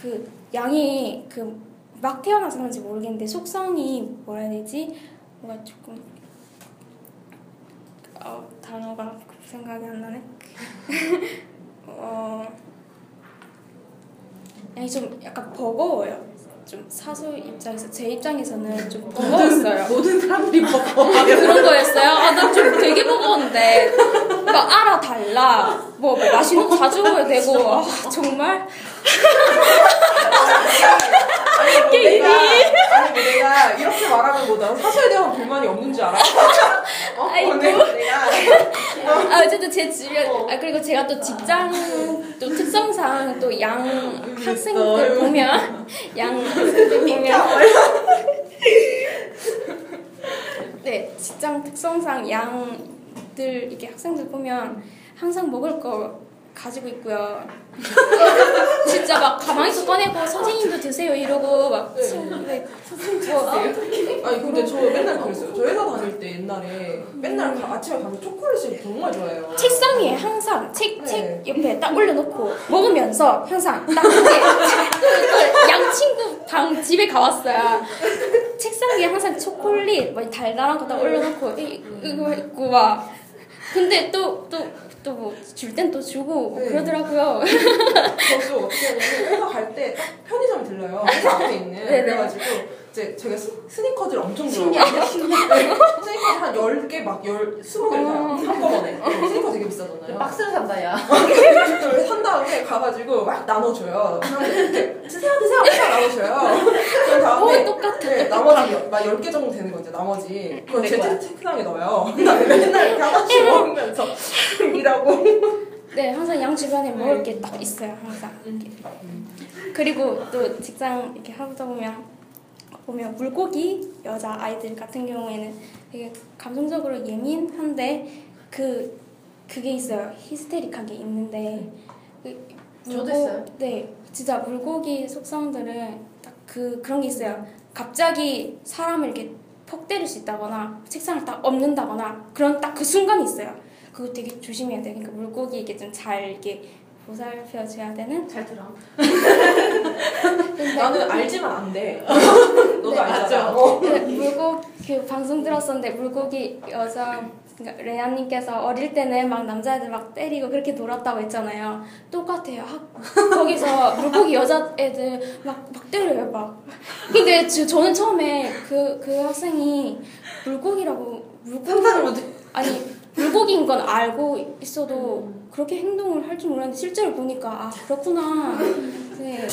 그 양이 그 막 태어나서 그런지 모르겠는데 속성이 뭐라 해야 되지? 뭔가 조금 어 단어가 생각이 안 나네. *laughs* 어 양이 좀 약간 버거워요. 좀 사수 입장에서 제 입장에서는 좀 버거웠어요. 모든 사람들이 먹어. 그런 거였어요? 아, 나좀 되게 버거웠는데. 막 알아달라. 뭐, 뭐 맛있는 거 먹어야 되고. 아, 정말? 아니 뭐 내가 아니 뭐 내가 이렇게 말하면 뭐나 사수에 대한 불만이 없는 줄 알아? 어? 아이고. 내가 내가 아, 어쨌든 제 주변, 아, 그리고 제가 또 직장, 또 특성상 또 양 학생들 보면, 양 학생들 보면, 네, 직장 특성상 양들, 이렇게 학생들 보면 항상 먹을 거 가지고 있고요. *laughs* 진짜 막 가방에서 꺼내고 선생님도 드세요 이러고 막 네. 네, 뭐, 아, 아니 근데 저 맨날 그랬어요. 저 회사 다닐 때 옛날에 맨날 가- 아침에 가서 초콜릿을 정말 좋아해요. 책상 위에 항상 책, 네. 책 옆에 딱 올려놓고 먹으면서 항상 딱 그게 그걸 *laughs* 양 친구 방 집에 가왔어요. 책상 위에 항상 초콜릿 뭐 달달한 거 딱 올려놓고 이, 이거 있고 막 근데 또또 또 뭐 줄 땐 또 주고 뭐 네. 그러더라고요. 저도 *laughs* 어떻게 하냐면 회사 갈 때 딱 편의점 들려요. 회사 앞에 있는. 네네. 그래가지고 이제 제가 스, 스니커즈를 엄청 좋아해요. *laughs* 네. 스니커즈 한 10개 막 10, 20개를 사요. 한꺼번에. 스니커 되게 비싸잖아요. 박스를 산다, 야. 산 다음에 가가지고 막 나눠줘요. 이렇게 드세요 드세요 막 나눠줘요. 그런 다음에 어, 똑같아, 네, 나머지 여- 막 10개 정도 되는 거 이제 나머지 그걸 내제 거야. 책- 책상에 넣어요. 그다음에 맨날 이렇게 하나씩 먹으면서 *laughs* 일하고 네, 항상 양 주변에 먹을 게 딱 있어요, 항상. 그리고 또 직장 이렇게 하다 보면 보면 물고기 여자 아이들 같은 경우에는 되게 감성적으로 예민한데 그 그게 있어요, 히스테릭한 게 있는데 그 저도 있어요. 네, 진짜 물고기 속성들은 딱 그 그런 게 있어요. 갑자기 사람을 이렇게 폭 때릴 수 있다거나 책상을 딱 엎는다거나 그런 딱 그 순간이 있어요. 그거 되게 조심해야 돼. 그러니까 물고기에게 좀 잘 이렇게 보살펴줘야 되는. 잘 들어. *laughs* 나는 알지만 안 돼. *laughs* 너도 네, 알잖아. 맞아. 그 물고 그 방송 들었었는데 물고기 여자 그러니까 레아님께서 어릴 때는 막 남자애들 막 때리고 그렇게 놀았다고 했잖아요. 똑같아요. 학, 거기서 물고기 여자애들 막, 막 때려요, 막. 근데 저, 저는 처음에 그, 그 학생이 물고기라고, 물고기. 상상을 못해. 아니, 물고기인 건 알고 있어도 그렇게 행동을 할 줄 몰랐는데 실제로 보니까, 아, 그렇구나. *laughs* 네.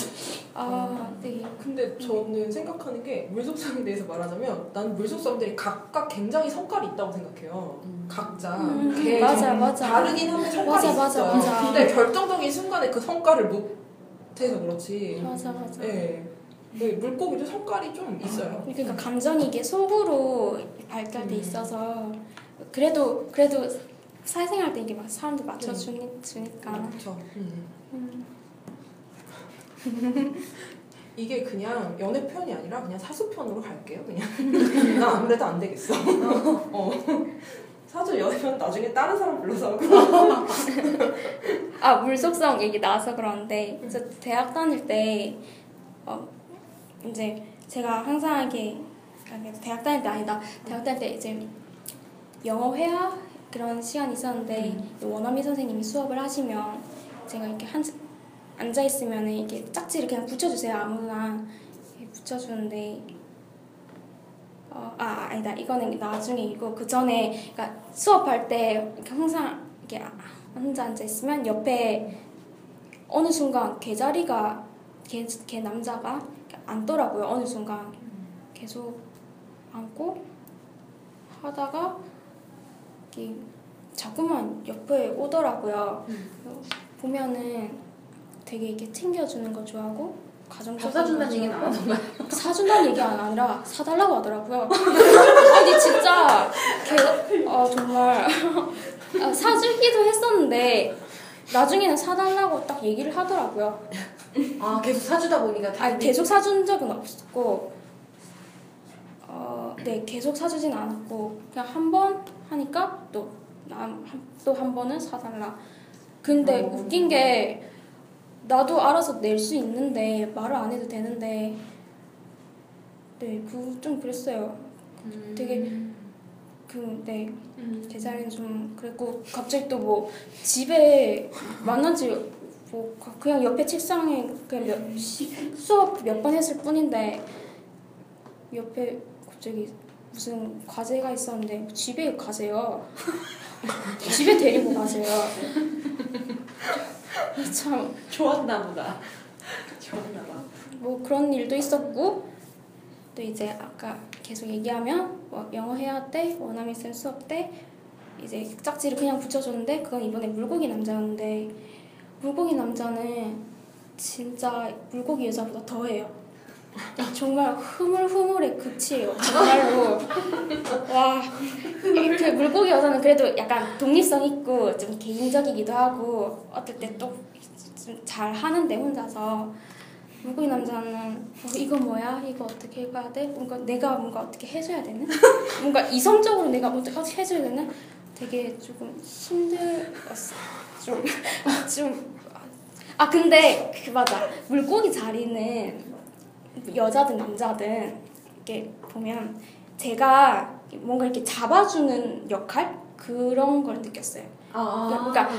아, 네. 근데 저는 생각하는 게 물속성에 대해서 말하자면 나는 물속성들이 각각 굉장히 성깔이 있다고 생각해요. 각자 음, 걔 맞아, 좀 맞아. 다르긴 한데 성깔이 맞아, 맞아, 있어요. 맞아. 근데 결정적인 순간에 그 성깔을 못해서 그렇지. 맞아, 맞아. 예. 네, 물고기도 성깔이 좀 있어요. 그러니까 감정이 이게 속으로 발달돼 있어서 그래도 그래도 사회생활 때 이게 막 사람들 맞춰 주니까 그렇죠. 음. 음. *laughs* 이게 그냥 연애 표현이 아니라 그냥 사수 편으로 갈게요. 그냥 나 아무래도 안 되겠어. 어. 사주 연애 편 나중에 다른 사람 불러서 하고. *laughs* 아 물속성 얘기 나와서 그러는데 저 대학 다닐 때 어, 이제 제가 항상 이게 아니, 대학 다닐 때 아니다 대학 다닐 때 이제 영어 회화 그런 시간이 있었는데 원어민 선생님이 수업을 하시면 제가 이렇게 한 앉아 있으면 이게 짝지를 그냥 붙여주세요 아무나. 붙여주는데 어, 아 아니다. 이거는 나중에 이거 그 전에 그러니까 수업할 때 이렇게 항상 이렇게 아- 혼자 앉아 있으면 옆에 어느 순간 걔 자리가 걔, 걔 남자가 앉더라고요. 어느 순간. 계속 앉고 하다가 이렇게 자꾸만 옆에 오더라고요 보면은 되게 이렇게 챙겨주는 거 좋아하고 가정적인 사준다는 하던 거야. *laughs* 사준다는 얘기 아니라 사달라고 하더라고요. *laughs* 아니 진짜 걔, 아 정말 *laughs* 아, 사주기도 했었는데 나중에는 사달라고 딱 얘기를 하더라고요. 아 계속 사주다 보니까 아니 계속 사준 적은 없었고 어, 네 계속 사주진 않았고 그냥 한 번 하니까 또또 한 번은 사달라. 근데 어. 웃긴 게 나도 알아서 낼 수 있는데 말을 안 해도 되는데 네, 그 좀 그랬어요. 되게 그네 제자리는 좀 그랬고 갑자기 또 뭐 집에 만난 지 뭐 그냥 옆에 책상에 그냥 몇, 시- 수업 몇 번 했을 뿐인데 옆에 갑자기 무슨 과제가 있었는데 집에 가세요. *laughs* 집에 데리고 가세요. *laughs* 참 좋았나 보다. 좋았나 봐. 뭐 그런 일도 있었고 또 이제 아까 계속 얘기하면 뭐 영어 회화 때 원어민 쌤 수업 때 이제 짝지를 그냥 붙여줬는데 그건 이번에 물고기 남자였는데 물고기 남자는 진짜 물고기 여자보다 더해요. 정말 흐물흐물의 극치예요. 정말로 와 이렇게 물고기 여자는 그래도 약간 독립성 있고 좀 개인적이기도 하고 어떨 때또좀잘 하는데 혼자서 물고기 남자는 어, 이거 뭐야? 이거 어떻게 해야 돼? 뭔가 내가 뭔가 어떻게 해줘야 되는? 뭔가 이성적으로 내가 어떻게 해줘야 되는? 되게 조금 힘들었어. 좀, 좀. 아, 근데, 그, 맞아. 물고기 자리는 여자든 남자든 이렇게 보면 제가 뭔가 이렇게 잡아주는 역할? 그런 걸 느꼈어요. 아, 그러니까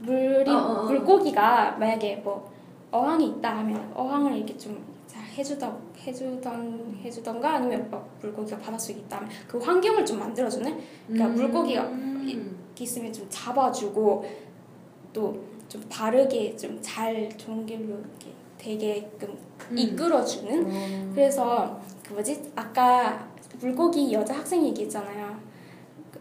물이 어. 물고기가 만약에 뭐 어항이 있다 하면 어항을 이렇게 좀잘 해주던 해주던 해주던가 아니면 뭐 물고기가 바닷속에 있다 하면 그 환경을 좀 만들어주는 그러니까 물고기가 음. 있으면 좀 잡아주고 또 좀 바르게 좀 잘 좋은 길로 이렇게 되게끔 음. 이끌어주는 어. 그래서 그 뭐지 아까 물고기 여자 학생 얘기했잖아요. 그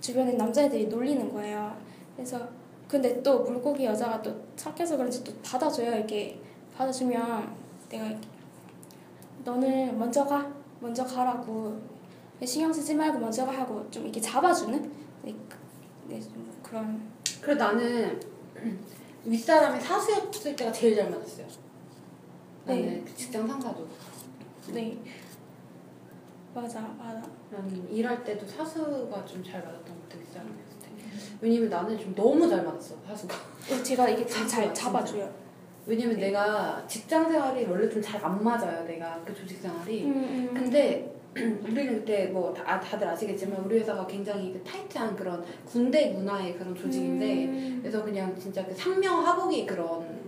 주변에 남자애들이 놀리는 거예요. 그래서 근데 또 물고기 여자가 또 착해서 그런지 또 받아줘요. 이렇게 받아주면 내가 이렇게 너는 먼저 가 먼저 가라고 신경 쓰지 말고 먼저 가 하고 좀 이렇게 잡아주는 네, 그- 네, 좀 그런 그래 나는 *clears throat* 윗사람이 사수였을 때가 제일 잘 맞았어요. 나는 네. 그 직장 상사도. 네 맞아 맞아 나는 일할 때도 사수가 좀 잘 맞았던 것 같아 윗사람이었을 때. 왜냐면 나는 좀 너무 잘 맞았어 사수가. 어, 제가 이게 좀잘 잡아줘요. 왜냐면 내가 직장 생활이 원래 좀 잘 안 맞아요. 내가 그 조직 생활이. 음, 음. 근데 *clears throat* 우리는 그때 뭐 다, 아, 다들 아시겠지만 우리 회사가 굉장히 그 타이트한 그런 군대 문화의 그런 조직인데 음. 그래서 그냥 진짜 그 상명하복이 그런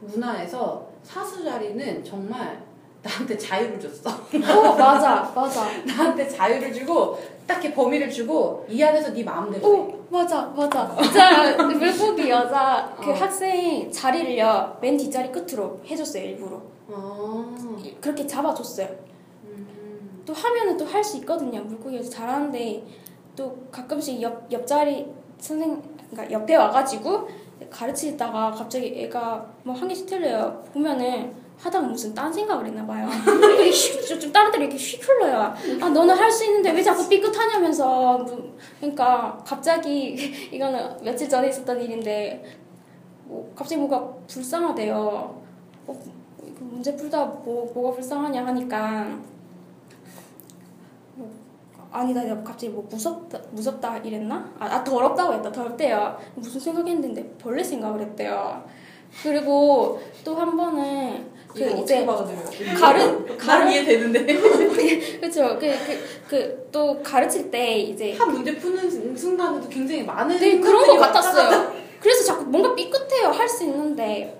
문화에서 사수 자리는 정말 나한테 자유를 줬어. 어 맞아 맞아. *laughs* 나한테 자유를 주고 딱히 범위를 주고 이 안에서 네 마음대로 해. 오 맞아 맞아. *laughs* 진짜 물고기 여자 그 어. 학생 자리를요 맨 뒷자리 끝으로 해줬어요 일부러. 어. 그렇게 잡아줬어요. 음. 또 하면은 또 할 수 있거든요. 물고기 여자 잘하는데 또 가끔씩 옆 옆자리 선생 그러니까 옆에 와가지고 가르치다가 갑자기 애가 뭐 한 개씩 틀려요. 보면은 하다가 무슨 딴 생각을 했나 봐요. *laughs* 좀 다른 데로 이렇게 휙 흘러요. 아 너는 할 수 있는데 왜 자꾸 삐끗하냐면서 뭐, 그러니까 갑자기 *laughs* 이거는 며칠 전에 있었던 일인데 뭐 갑자기 뭐가 불쌍하대요. 어, 문제 풀다 뭐 뭐가 불쌍하냐 하니까 뭐, 아니다 내가 갑자기 뭐 무섭다 무섭다 이랬나? 아, 아 더럽다고 했다 더럽대요. 무슨 생각했는데 벌레 생각을 했대요. 그리고 또 한 번은 그 이제? 가르 난 가르 이해되는데 *laughs* 그렇죠. 그그그또 가르칠 때 이제 한 문제 푸는 순간에도 굉장히 많은 네 그런 것 같았어요. 그래서 자꾸 뭔가 삐끗해요 할 수 있는데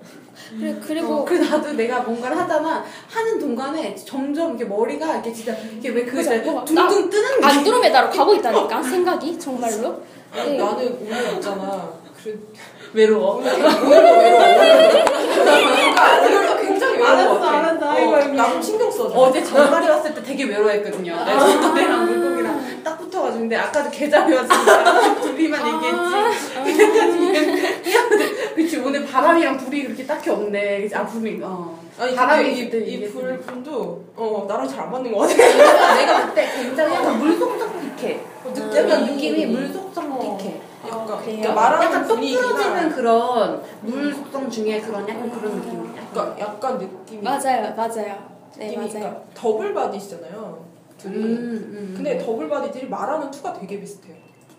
그래 그리고 어, 그래서 나도 내가 뭔가를 하다가 하는 동안에 점점 이렇게 머리가 이렇게 진짜 이게 왜 그거 그죠, 있잖아요. 뭐가 둥둥 뜨는 게 안드로메다로 가고 있다니까 생각이 정말로. 아니, 네. 나는 오늘 있잖아. 그래, 외로워. 오늘도 외로워. 그러니까 오늘도 굉장히 외로운 알았어. 알았어. 어. 나도 신경 써줘. 어제 전날이 왔을 때 되게 외로워했거든요. 내가 진또대랑 물고기랑 딱 붙어가지고 근데 아까도 계좌이 왔으니까 둘이만 얘기했지. 그치 오늘 바람이랑 불이 그렇게 딱히 없네. 그치? 아 불이 어. 아니 바람이 이, 이. 불분도 어 나랑 잘 안 맞는 것 같아. 내가, 내가 그때 굉장히 약간 물속성틱해. 느낌이 약간 느낌이 물속성틱해. 약간 그래요? 그러니까 말하는 약간 똑 분위기나 부러지는 그런 물 속성 중에 그런 약간 그런 느낌이야. 그러니까 약간 느낌이 맞아요 맞아요. 네 느낌이 맞아요. 그러니까 더블 바디시잖아요. 둘이. 음. 근데 더블 바디들이 말하는 투가 되게 비슷해요.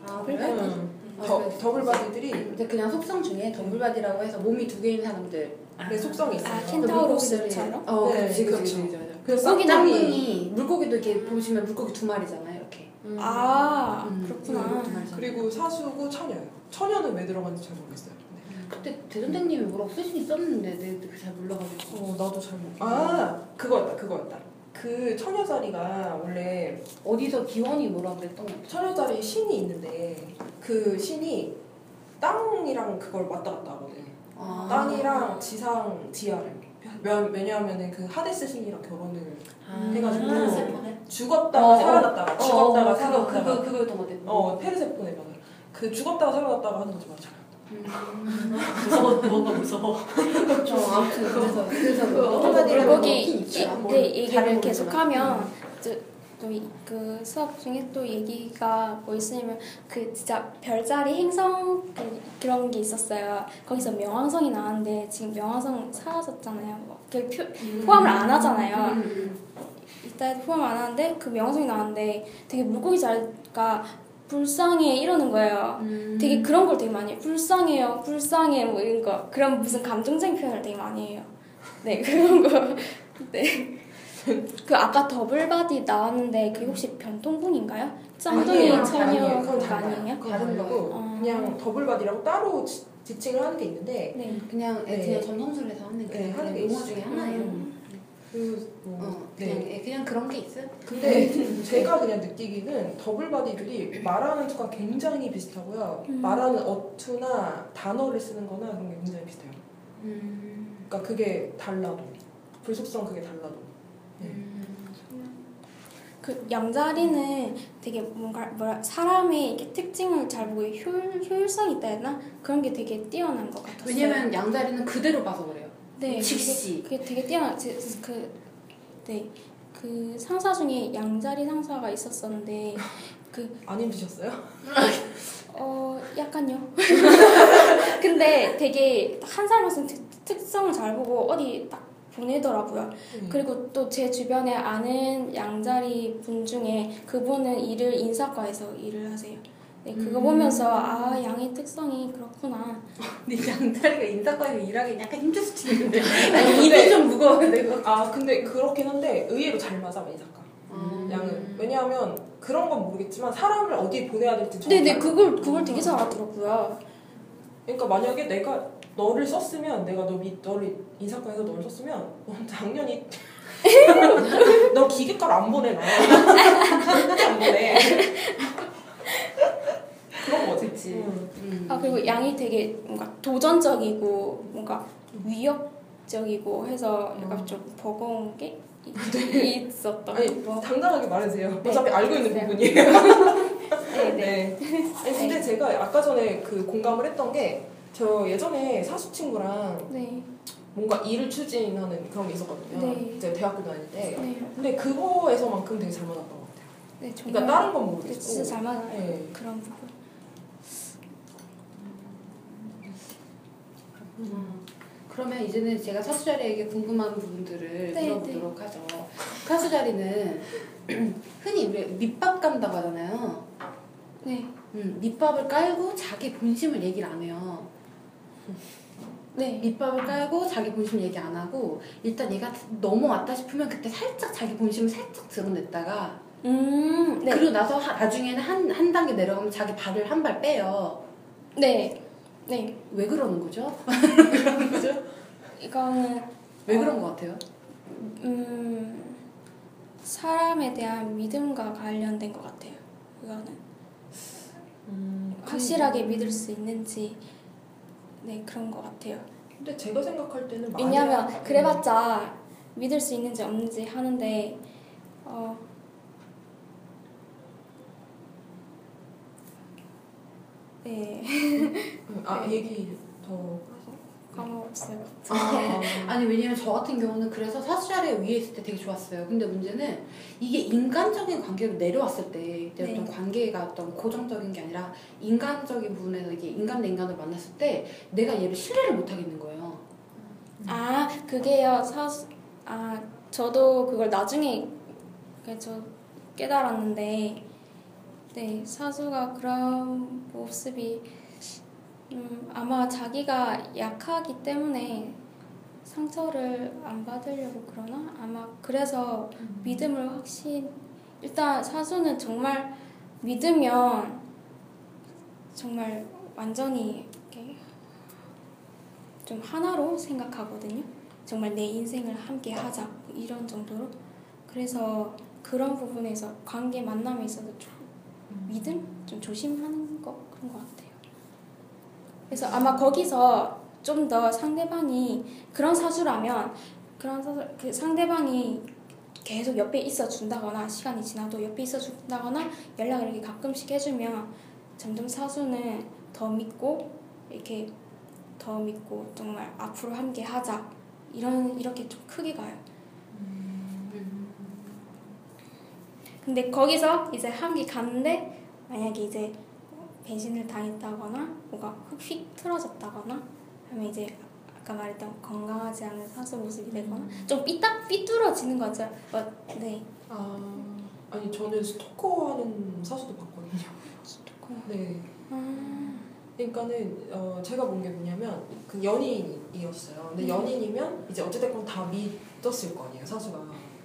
아 그래? 응. 아, 더, 그래. double body들이 근데 그냥 속성 중에 double body라고 해서 몸이 두 개인 사람들. 내 속성이 있어요. 아, 켄타우로스처럼? 어, 네, 그치, 그치, 그렇죠. 물고기는 쌍둥이 물고기도 이렇게 보시면 물고기 두 마리잖아요, 이렇게. 아 음, 그렇구나. 그리고 사수고 처녀예요. 처녀는 왜 들어갔는지 잘 모르겠어요. 네. 그때 대선생님이 뭐라고 쓰신 있었는데 내가 잘 몰라가지고. 어 나도 잘 모르. 아 그거였다 그거였다. 그 처녀 자리가 원래 어디서 기원이 뭐라고 그랬던 거 같아. 처녀 자리 신이 있는데 그 신이 땅이랑 그걸 왔다 갔다 하거든. 아. 땅이랑 지상 지하를. 왜- 왜냐하면은 그 하데스 신이랑 결혼을 아. 해가지고 페르세포네? 죽었다가 어, 살아났다가 어, 죽었다가 어, 그거 살아났다가 그거 그거였던 것 같아. 어 페르세포네 맞아. 그 죽었다가 살아났다가 하는 거지 맞아. 무서워 뭔가 무서워 그렇죠. 아무튼 그래서 그래서 물고기 거 있더라. 이- 네, 얘기를 계속하면 또그 수업 중에 또 얘기가 뭐 있으냐면 그 진짜 별자리 행성 그, 그런 게 있었어요. 거기서 명왕성이 나왔는데 지금 명왕성 사라졌잖아요. 뭐, 그 표, 포함을 안 하잖아요. 음, 이따 포함 안 하는데 그 명왕성이 나왔는데 되게 물고기 자리가 불쌍해 이러는 거예요. 음. 되게 그런 걸 되게 많이 해요. 불쌍해요, 불쌍해 뭐 이런 거 그런 무슨 감정적인 표현을 되게 많이 해요. 네 *laughs* 그런 거. 네. 그 아까 double body 나왔는데 그게 혹시 변통궁인가요? 쌍둥이. 처녀 그건. 아니에요? 다른 거예요. 어. 그냥 double body라고 따로 지, 지칭을 하는 게 있는데 네. 그냥 애 네. 그냥 점성술에서 하는 게 네, 하는 게 용어. 중에 하나예요. 음. 그 뭐, 어, 그냥 네. 애 그냥 그런 게 있어요. 근데 *laughs* 제가 그냥 느끼기는 double body들이 말하는 투가 굉장히 비슷하고요. 음. 말하는 어투나 단어를 쓰는 거나 그런 게 굉장히 비슷해요. 음. 그러니까 그게 달라도 불속성 그게 달라도 그 양자리는 되게 뭔가 뭐라 사람의 이렇게 특징을 잘 보고 효율 효율성이 있다 했나 그런 게 되게 뛰어난 것 같았어요. 왜냐면 양자리는 그대로 봐서 그래요. 네, 즉시. 그게, 그게 되게 뛰어난 제- 그 네. 그 상사 중에 양자리 상사가 있었었는데 *laughs* 안 힘드셨어요? *laughs* 어 약간요. *laughs* 근데 되게 한 사람 한 특, 특성을 잘 보고 어디 딱 보내더라고요. 음. 그리고 또 제 주변에 아는 양자리 분 중에 그분은 일을 인사과에서 일을 하세요. 네, 그거 음. 보면서 아 양의 특성이 그렇구나. 근데 양다리가 인사과에서 일하기 약간 힘들 수도 있는데 근데- 입이 좀 무거워요 아 근데 그렇긴 한데 의외로 잘 맞아 작가 음. 양은 왜냐하면 그런 건 모르겠지만 사람을 어디에 보내야 될지 네네 정확하게 그걸 그걸 되게 잘 알아들었고요. 그러니까 만약에 내가 너를 썼으면 내가 너 미, 너를 인사과에서 너를 썼으면 넌 당연히 너 기계과를 안 보내 나 절대 안 보내 그런 거지 그치. 응. 음. 아 그리고 양이 되게 뭔가 도전적이고 뭔가 위협적이고 해서 약간 음. 좀 버거운 게 이- *laughs* 있었던 아니 거. 당당하게 말해주세요 네, 어차피 알고 있는. 부분이에요 네네. *laughs* 네. 아니 근데 제가 아까 전에 그 공감을 했던 게 저 예전에 사수 친구랑 네. 뭔가 일을 추진하는 그런 게 있었거든요. 네. 이제 대학교 다닐 때. 네. 근데 그거에서만큼 되게 잘 맞았던 것 같아요. 네 정말. 그러니까 다른 건 네, 모르겠고. 진짜 잘 맞아요. 네. 그런 부분. 음. 그러면 이제는 제가 사수자리에게 궁금한 부분들을 네, 물어보도록 하죠. 사수자리는 *clears throat* 흔히 우리 밑밥 간다고 하잖아요. 네. 음, 밑밥을 깔고 자기 본심을 얘기를 안 해요. 네. 밑밥을 깔고 자기 본심 얘기 안 하고 일단 얘가 넘어왔다 싶으면 그때 살짝 자기 본심을 살짝 드러냈다가 음. 네. 그리고 나서 하- 나중에는 한, 한 단계 내려가면 자기 발을 한 발 빼요. 네. 네. 왜 그러는 거죠? *laughs* 이거는 왜 어. 그런 것 같아요? 음 사람에 대한 믿음과 관련된 것 같아요. 이거는 음, 확실하게 믿을 수 있는지 네 그런 것 같아요. 근데 제가 생각할 때는 왜냐하면 하- 그래봤자 믿을 수 있는지 없는지 하는데 어 네, 음, 아 얘기 더. 까먹었어요. 아, 아니 왜냐면 저 같은 경우는 그래서 사수자리에 위에 있을 때 되게 좋았어요. 근데 문제는 이게 인간적인 관계로 내려왔을 때 이제 네. 어떤 관계가 어떤 고정적인 게 아니라 인간적인 부분에서 이게 인간 대 인간을 만났을 때 내가 얘를 신뢰를 못 하겠는 거예요. 아 그게요 사수 아 저도 그걸 나중에 그저 깨달았는데 네 사수가 그런 모습이 음, 아마 자기가 약하기 때문에 상처를 안 받으려고 그러나? 아마 그래서 믿음을 확신 일단 사수는 정말 믿으면 정말 완전히 이렇게 좀 하나로 생각하거든요. 정말 내 인생을 함께 하자 뭐 이런 정도로. 그래서 그런 부분에서 관계 만남에 있어서 좀 믿음 좀 조심하는 거 그런 것 같아요. 그래서 아마 거기서 좀 더 상대방이 그런 사수라면 그런 사수 그 상대방이 계속 옆에 있어 준다거나 시간이 지나도 옆에 있어 준다거나 연락을 이렇게 가끔씩 해주면 점점 사수는 더 믿고 이렇게 더 믿고 정말 앞으로 함께 하자 이런 이렇게 좀 크게 가요. 근데 거기서 이제 함께 갔는데 만약에 이제 배신을 당했다거나 뭐가 휙 틀어졌다거나 하면 이제 아까 말했던 건강하지 않은 사수 모습이 되거나 좀 삐딱 삐뚤어지는 거죠. 어, 네. 아, 아니 저는 스토커하는 사수도 봤거든요. *laughs* 네. 아, 그러니까는 어, 제가 본 게 뭐냐면 그 연인이었어요. 근데 음. 연인이면 이제 어찌됐건 다 믿었을 거 아니에요 사수가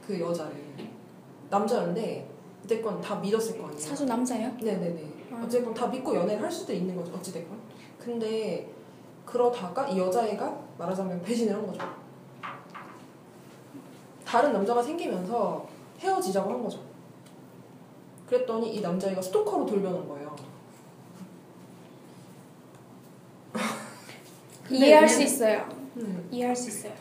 그 여자를 남자였는데 어쨌건 다 믿었을 거 아니에요. 사수 남자요? 네네네. 아. 어쨌건 다 믿고 연애를 할 수도 있는 거죠 어찌됐건. 근데 그러다가 이 여자애가 말하자면 배신을 한 거죠. 다른 남자가 생기면서 헤어지자고 한 거죠. 그랬더니 이 남자애가 스토커로 돌변한 거예요. *laughs* 이해할 네. 수 있어요. 음. 이해할 수 있어요.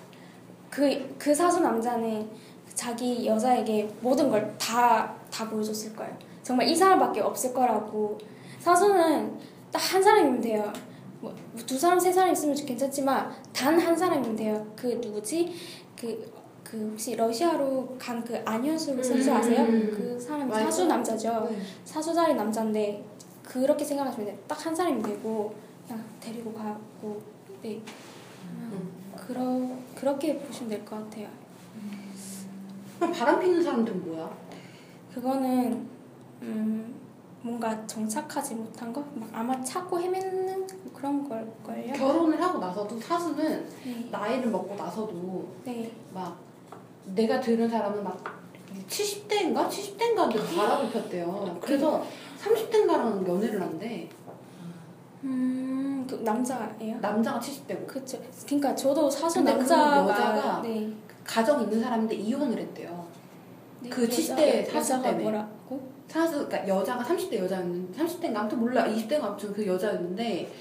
그, 그 사수 남자는 자기 여자에게 모든 걸 다, 다 보여줬을 거예요. 정말 이 사람밖에 없을 거라고. 사수는 딱 한 사람이면 돼요. 뭐, 두 사람, 세 사람 있으면 괜찮지만, 단 한 사람이면 돼요. 그 누구지? 그, 그 혹시 러시아로 간 그 안현수 선수 아세요? 음. 그 사람이 알죠. 사수 남자죠. 네. 사수자리 남자인데 그렇게 생각하시면 돼요. 딱한 사람이면 되고 그냥 데리고 가고 네. 그러 그렇게 보시면 될 것 같아요. 그럼 바람 피는 사람들은 뭐야? 그거는 음 뭔가 정착하지 못한 거? 막 아마 찾고 헤매는 그런 걸걸요? 결혼을 하고 나서도 사수는 네. 나이를 먹고 나서도 네. 막 내가 들은 사람은 막 70대인가? 70대인가인데 바람을 폈대요. 그래서 30대인가랑 연애를 한대. 음, 그 남자예요? 남자가 70대고. 그쵸. 그러니까 저도 사수 근데 그 남자가 여자가 네. 가정 있는 사람인데 이혼을 했대요. 네, 그 여자- 70대 사수 때문에. 뭐라고? 사수 그러니까 여자가 30대 여자였는데, 30대인가 아무튼 몰라. 20대인가 아무튼 그 여자였는데,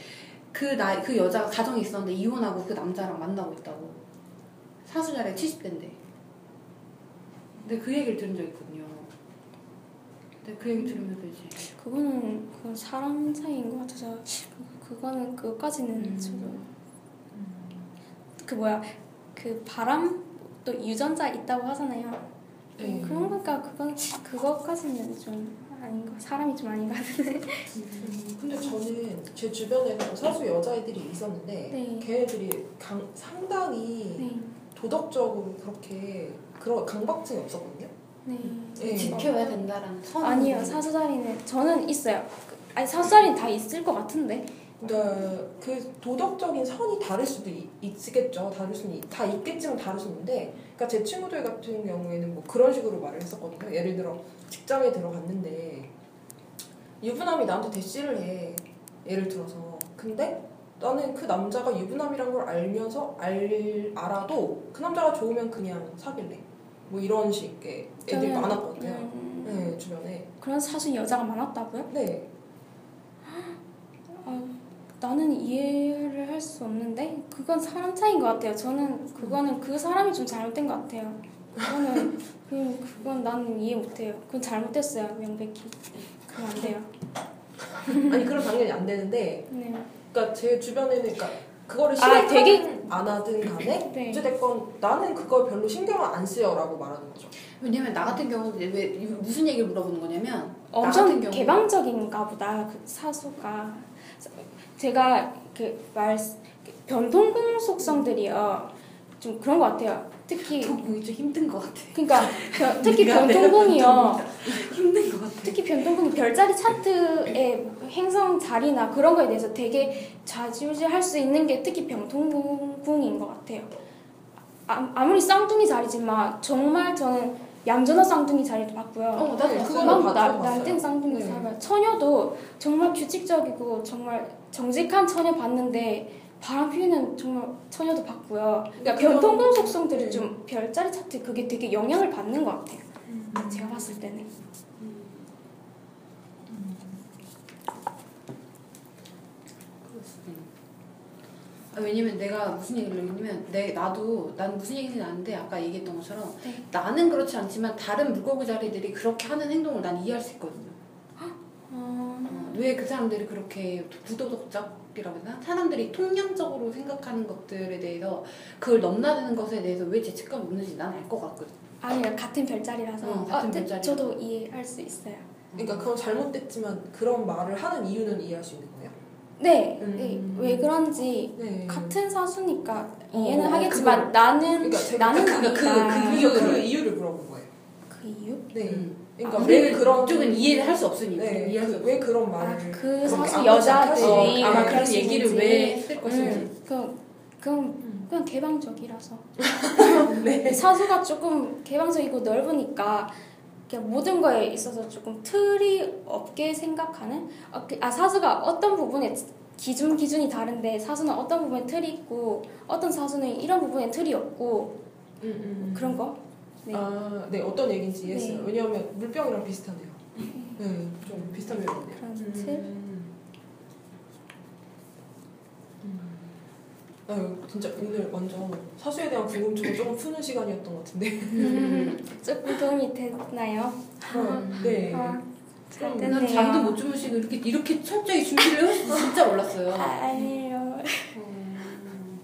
그 나이, 그 여자가 가정이 있었는데 이혼하고 그 남자랑 만나고 있다고. 사수 자리가 70대인데. 근데 그 얘기를 들은 적 있거든요. 근데 그 얘기 들으면서 이제. 그거는 그 사람 사이인 것 같아서 그- 그거는 그까지는 음. 저도 그 뭐야 그 바람 또 유전자 있다고 하잖아요. 네. 그런 거니까 그건 그거까지는 좀 아닌 거 사람이 좀 아닌 것 같은데. 근데 저는 제 주변에는 사수 여자애들이 있었는데 네. 걔네들이 강, 상당히 네. 도덕적으로 그렇게 그런 강박증이 없었거든요. 네. 네. 지켜야 된다라는 선. 아니요 사수 자리는 저는 있어요. 그- 아니 사수 자리는 다 있을 것 같은데. 그러니까 그 도덕적인 선이 다를 수도 있, 있겠죠. 다를 수는 있- 다 있겠지만 다를 수 있는데, 그러니까 제 친구들 같은 경우에는 뭐 그런 식으로 말을 했었거든요. 예를 들어 직장에 들어갔는데 유부남이 나한테 대시를 해. 예를 들어서. 근데 나는 그 남자가 유부남이란 걸 알면서 알 알아도 그 남자가 좋으면 그냥 사귈래. 뭐 이런 식의 애들이 저는- 많았거든요. 음, 네 주변에. 그런 사수 여자가 많았다고요? 네. 아, 나는 이해를 할 수 없는데 그건 사람 차이인 것 같아요. 저는 그거는 그 사람이 좀 잘못된 것 같아요. 그거는 *laughs* 그 그건 나는 이해 못해요. 그건 잘못됐어요 명백히. 그건 안 돼요. *laughs* 아니 그럼 당연히 안 되는데 네. 그러니까 제 주변에는 그러니까 그거를 아, 실행하든 되게- 안 하든 간에 *laughs* 네. 어찌됐건 나는 그걸 별로 신경을 안 쓰여라고 말하는 거죠. 왜냐면 나 같은 경우는 왜 무슨 얘기를 물어보는 거냐면 나 엄청 같은 경우 개방적인가 보다 그 사수가 제가 그 말 변동공 속성들이요 좀 그런 것 같아요. 특히 보기 좀 힘든 것 같아. 그러니까 *laughs* 변- 특히 변동공이요. 힘든 것 같아. 특히 변동궁 별자리 차트의 행성 자리나 그런 거에 대해서 되게 좌지우지할 수 있는 게 특히 변동궁인 것 같아요. 아, 아무리 쌍둥이 자리지만 정말 저는 얌전한 쌍둥이 자리도 봤고요. 어, 나도 네. 그거는 봤어요. 날쌘 쌍둥이 네. 자리 처녀도 정말 규칙적이고 정말 정직한 처녀 봤는데 바람 피우는 정말 처녀도 봤고요. 그러니까 그건- 변동궁 속성들이 네. 좀 별자리 차트 그게 되게 영향을 받는 것 같아요. 제가 봤을 때는. 아, 왜냐면 내가 무슨 얘기를 했냐면 내 나도 난 무슨 얘기인지 아는데 아까 얘기했던 것처럼 네. 나는 그렇지 않지만 다른 물고기 자리들이 그렇게 하는 행동을 난 이해할 수 있거든요. 어, 왜그 사람들이 그렇게 부도덕적이라고 해야 되나? 사람들이 통념적으로 생각하는 것들에 대해서 그걸 넘나드는 것에 대해서 왜 죄책감이 없는지 난 알 것 같거든. 아니요 같은 별자리라서 어, 같은 아, 네, 별자리라서. 저도 이해할 수 있어요. 그러니까 그건 잘못됐지만 그런 말을 하는 이유는 이해할 수 있는. 네, 음. 네, 왜 그런지 네. 같은 사수니까 어, 이해는 어, 하겠지만 나는 그러니까 나는 그, 그, 그. 그, 이유, 그 이유를 물어본 거예요. 그 이유? 네. 음. 그러니까 아, 왜 그런 쪽은 이해를 할 수 없으니까 네, 이해할 수 그, 없어. 왜 그런 아, 말을 그 그렇게 사수 아무렇지 여자들이 어, 아마 그런 수 얘기를. 왜 했을 것인지. 음, 그 그건 그냥 개방적이라서 *laughs* 네. 사수가 조금 개방적이고 넓으니까 모든 거에 있어서 조금 틀이 없게 생각하는 어, 그- 아 사수가 어떤 부분에 기준 기준이 다른데 사수는 어떤 부분에 틀이 있고 어떤 사수는 이런 부분에 틀이 없고 음, 음. 그런 거 네. 아, 네 어떤 얘기인지 이해했어요. 네. 왜냐하면 물병이랑 비슷하네요. 네, 좀 비슷한 면이네요. 그런 틀 음. 아유, 진짜 오늘 완전 사수에 대한 궁금증을 조금 푸는 시간이었던 것 같은데. 음, 조금 도움이 됐나요? 네. 아, 잘 음, 됐네요. 난 잠도 못 주무시고 이렇게 이렇게 철저히 준비를 하실 진짜 몰랐어요. 아, 아니에요. 음.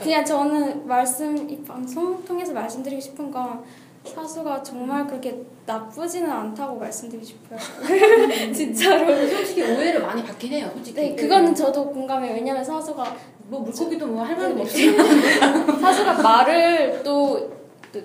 그냥 저는 말씀 이 방송 통해서 말씀드리고 싶은 건 사수가 정말 그렇게 나쁘지는 않다고 말씀드리고 싶어요. *laughs* 진짜로. 솔직히 오해를 많이 받긴 해요. 솔직히. 네, 그거는 저도 공감해요. 왜냐면 사수가 뭐 물고기도 뭐 할 말은 네. 없이 *laughs* 사수가 말을 또, 또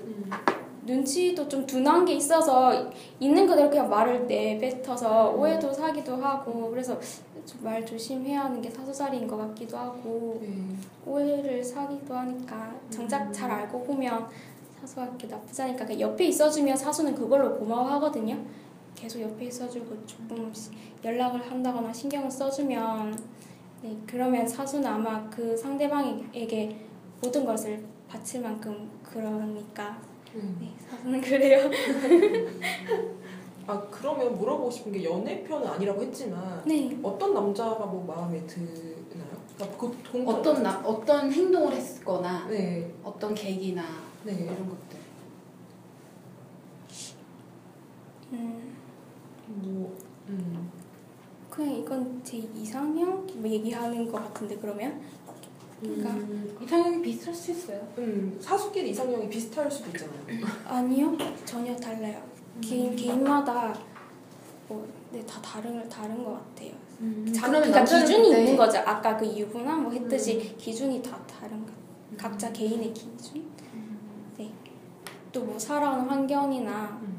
눈치도 좀 둔한 게 있어서 있는 그대로 그냥 말을 내뱉어서 오해도 사기도 하고 그래서 좀 말 조심해야 하는 게 사소살이인 것 같기도 하고 네. 오해를 사기도 하니까 정작 음. 잘 알고 보면 사수할 게 나쁘지 않으니까 옆에 있어주면 사수는 그걸로 고마워하거든요. 계속 옆에 있어주고 조금 연락을 한다거나 신경을 써주면 네, 그러면 사수는 아마 그 상대방에게 모든 것을 바칠 만큼 그러니까 음. 네, 사수는 *laughs* 그래요. 아 그러면 물어보고 싶은 게 연애편은 아니라고 했지만 네. 어떤 남자가 뭐 마음에 드나요? 그러니까 그 동... 어떤 나, 어떤 행동을 했거나 네, 어떤 계기나 네. 이런 것들. 음, 뭐, 음. 그냥 이건 제 이상형 뭐 얘기하는 것 같은데 그러면 그러니까 음, 이상형이 비슷할 수 있어요. 음, 사수끼리 이상형이 비슷할 수도 있잖아요. *laughs* 아니요 전혀 달라요. 개인 개인마다 뭐, 네, 다 다른 다른 것 같아요. 자, 그러면 그러니까 기준이 있는 거죠. 아까 그 유부남 뭐 했듯이 음. 기준이 다 다른 거. 음. 각자 개인의 기준. 네. 또 뭐 살아오는 환경이나 음.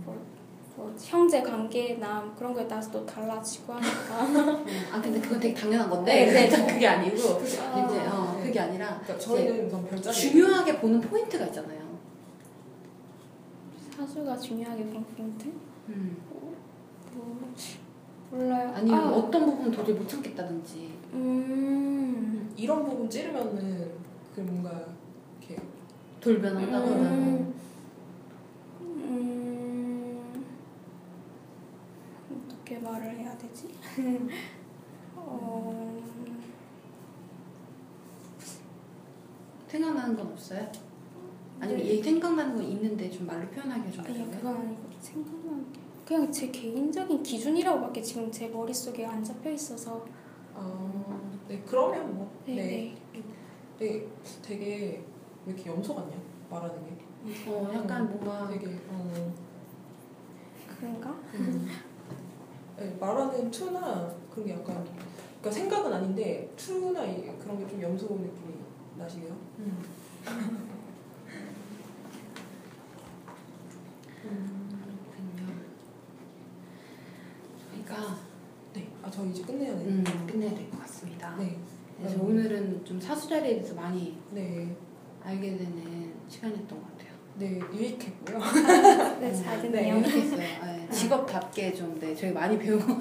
뭐, 형제 관계나 뭐 그런 거에 따라서 또 달라지고 하니까. 아 근데 그건 되게 당연한 건데 네, 네. *laughs* 그게 아니고 *laughs* 아. 이제 어, 네. 그게 아니라 그러니까 저희는 별자리. 중요하게 보는 포인트가 있잖아요. 사수가 중요하게 본 포인트? 음. 뭐, 몰라요. 아니면 아, 어떤 부분 도저히 못 참겠다든지. 음. 이런 부분 찌르면은 그 뭔가 이렇게 돌변한다거나. 음. 음. 어떻게 말을 해야 되지? *laughs* 어, 생각나는 건 없어요? 아니면 네. 얘 생각나는 건 있는데 좀 말로 표현하기가 좀 아니 어려워요? 그건 아니고 생각나는 게 그냥 제 개인적인 기준이라고밖에 지금 제 머릿속에 안 잡혀 있어서 아, 네 그러면 뭐 네, 네. 네. 되게 되게 왜 이렇게 염소 같냐 말하는 게 어, 약간 뭔가 되게 어, 그런가? 음. *laughs* 네, 말하는 투나 그런 게 약간 그러니까 생각은 아닌데 투나 이- 그런 게 좀 염소 느낌이 나시네요. 음. 그렇군요. 저희가 네, 아저 이제 끝내야 돼요. 음, 끝내야 될 것 같습니다. 네, 그래서 오늘은 좀 사수자리에 대해서 많이 네, 알게 되는 시간이었던 것 같아요. 네 유익했고요. 네, 잘 *laughs* 네. 유익했어요. 네, 직업답게 좀 네, 저희 많이 배운 것 *laughs*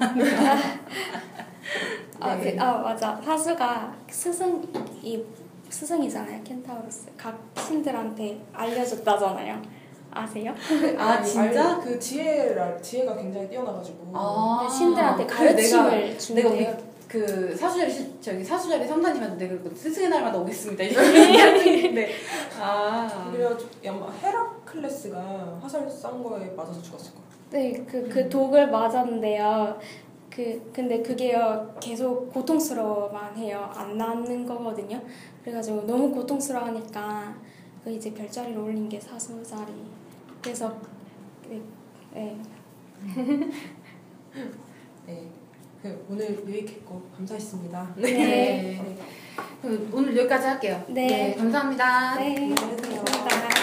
아, 네. 그, 아 맞아 사수가 스승이 스승이잖아요 켄타우로스 각 신들한테 알려줬다잖아요 아세요? 아, *laughs* 진짜? 알- 그 지혜라 지혜가 굉장히 뛰어나가지고. 아, 신들한테 그래, 가르침을 내가, 준대요. 내가 그 사수자리 시- 저기 사수자리 성사님한테 내가 그 스승의 날마다 오겠습니다. 이랬는데 아 그래가지고 아마 헤라클레스가 화살 싼 거에 맞아서 죽었을 거예요. 네, 그, 그 독을 맞았는데요. 그, 근데 그게요, 계속 고통스러워만 해요. 안 낫는 거거든요. 그래가지고 너무 고통스러워 하니까, 그 이제 별자리를 올린 게 사수자리. 그래서, 네, 네. 네, 그 오늘 유익했고 감사했습니다. 네. 네. 그럼 오늘 여기까지 할게요. 네. 감사합니다. 네. 네.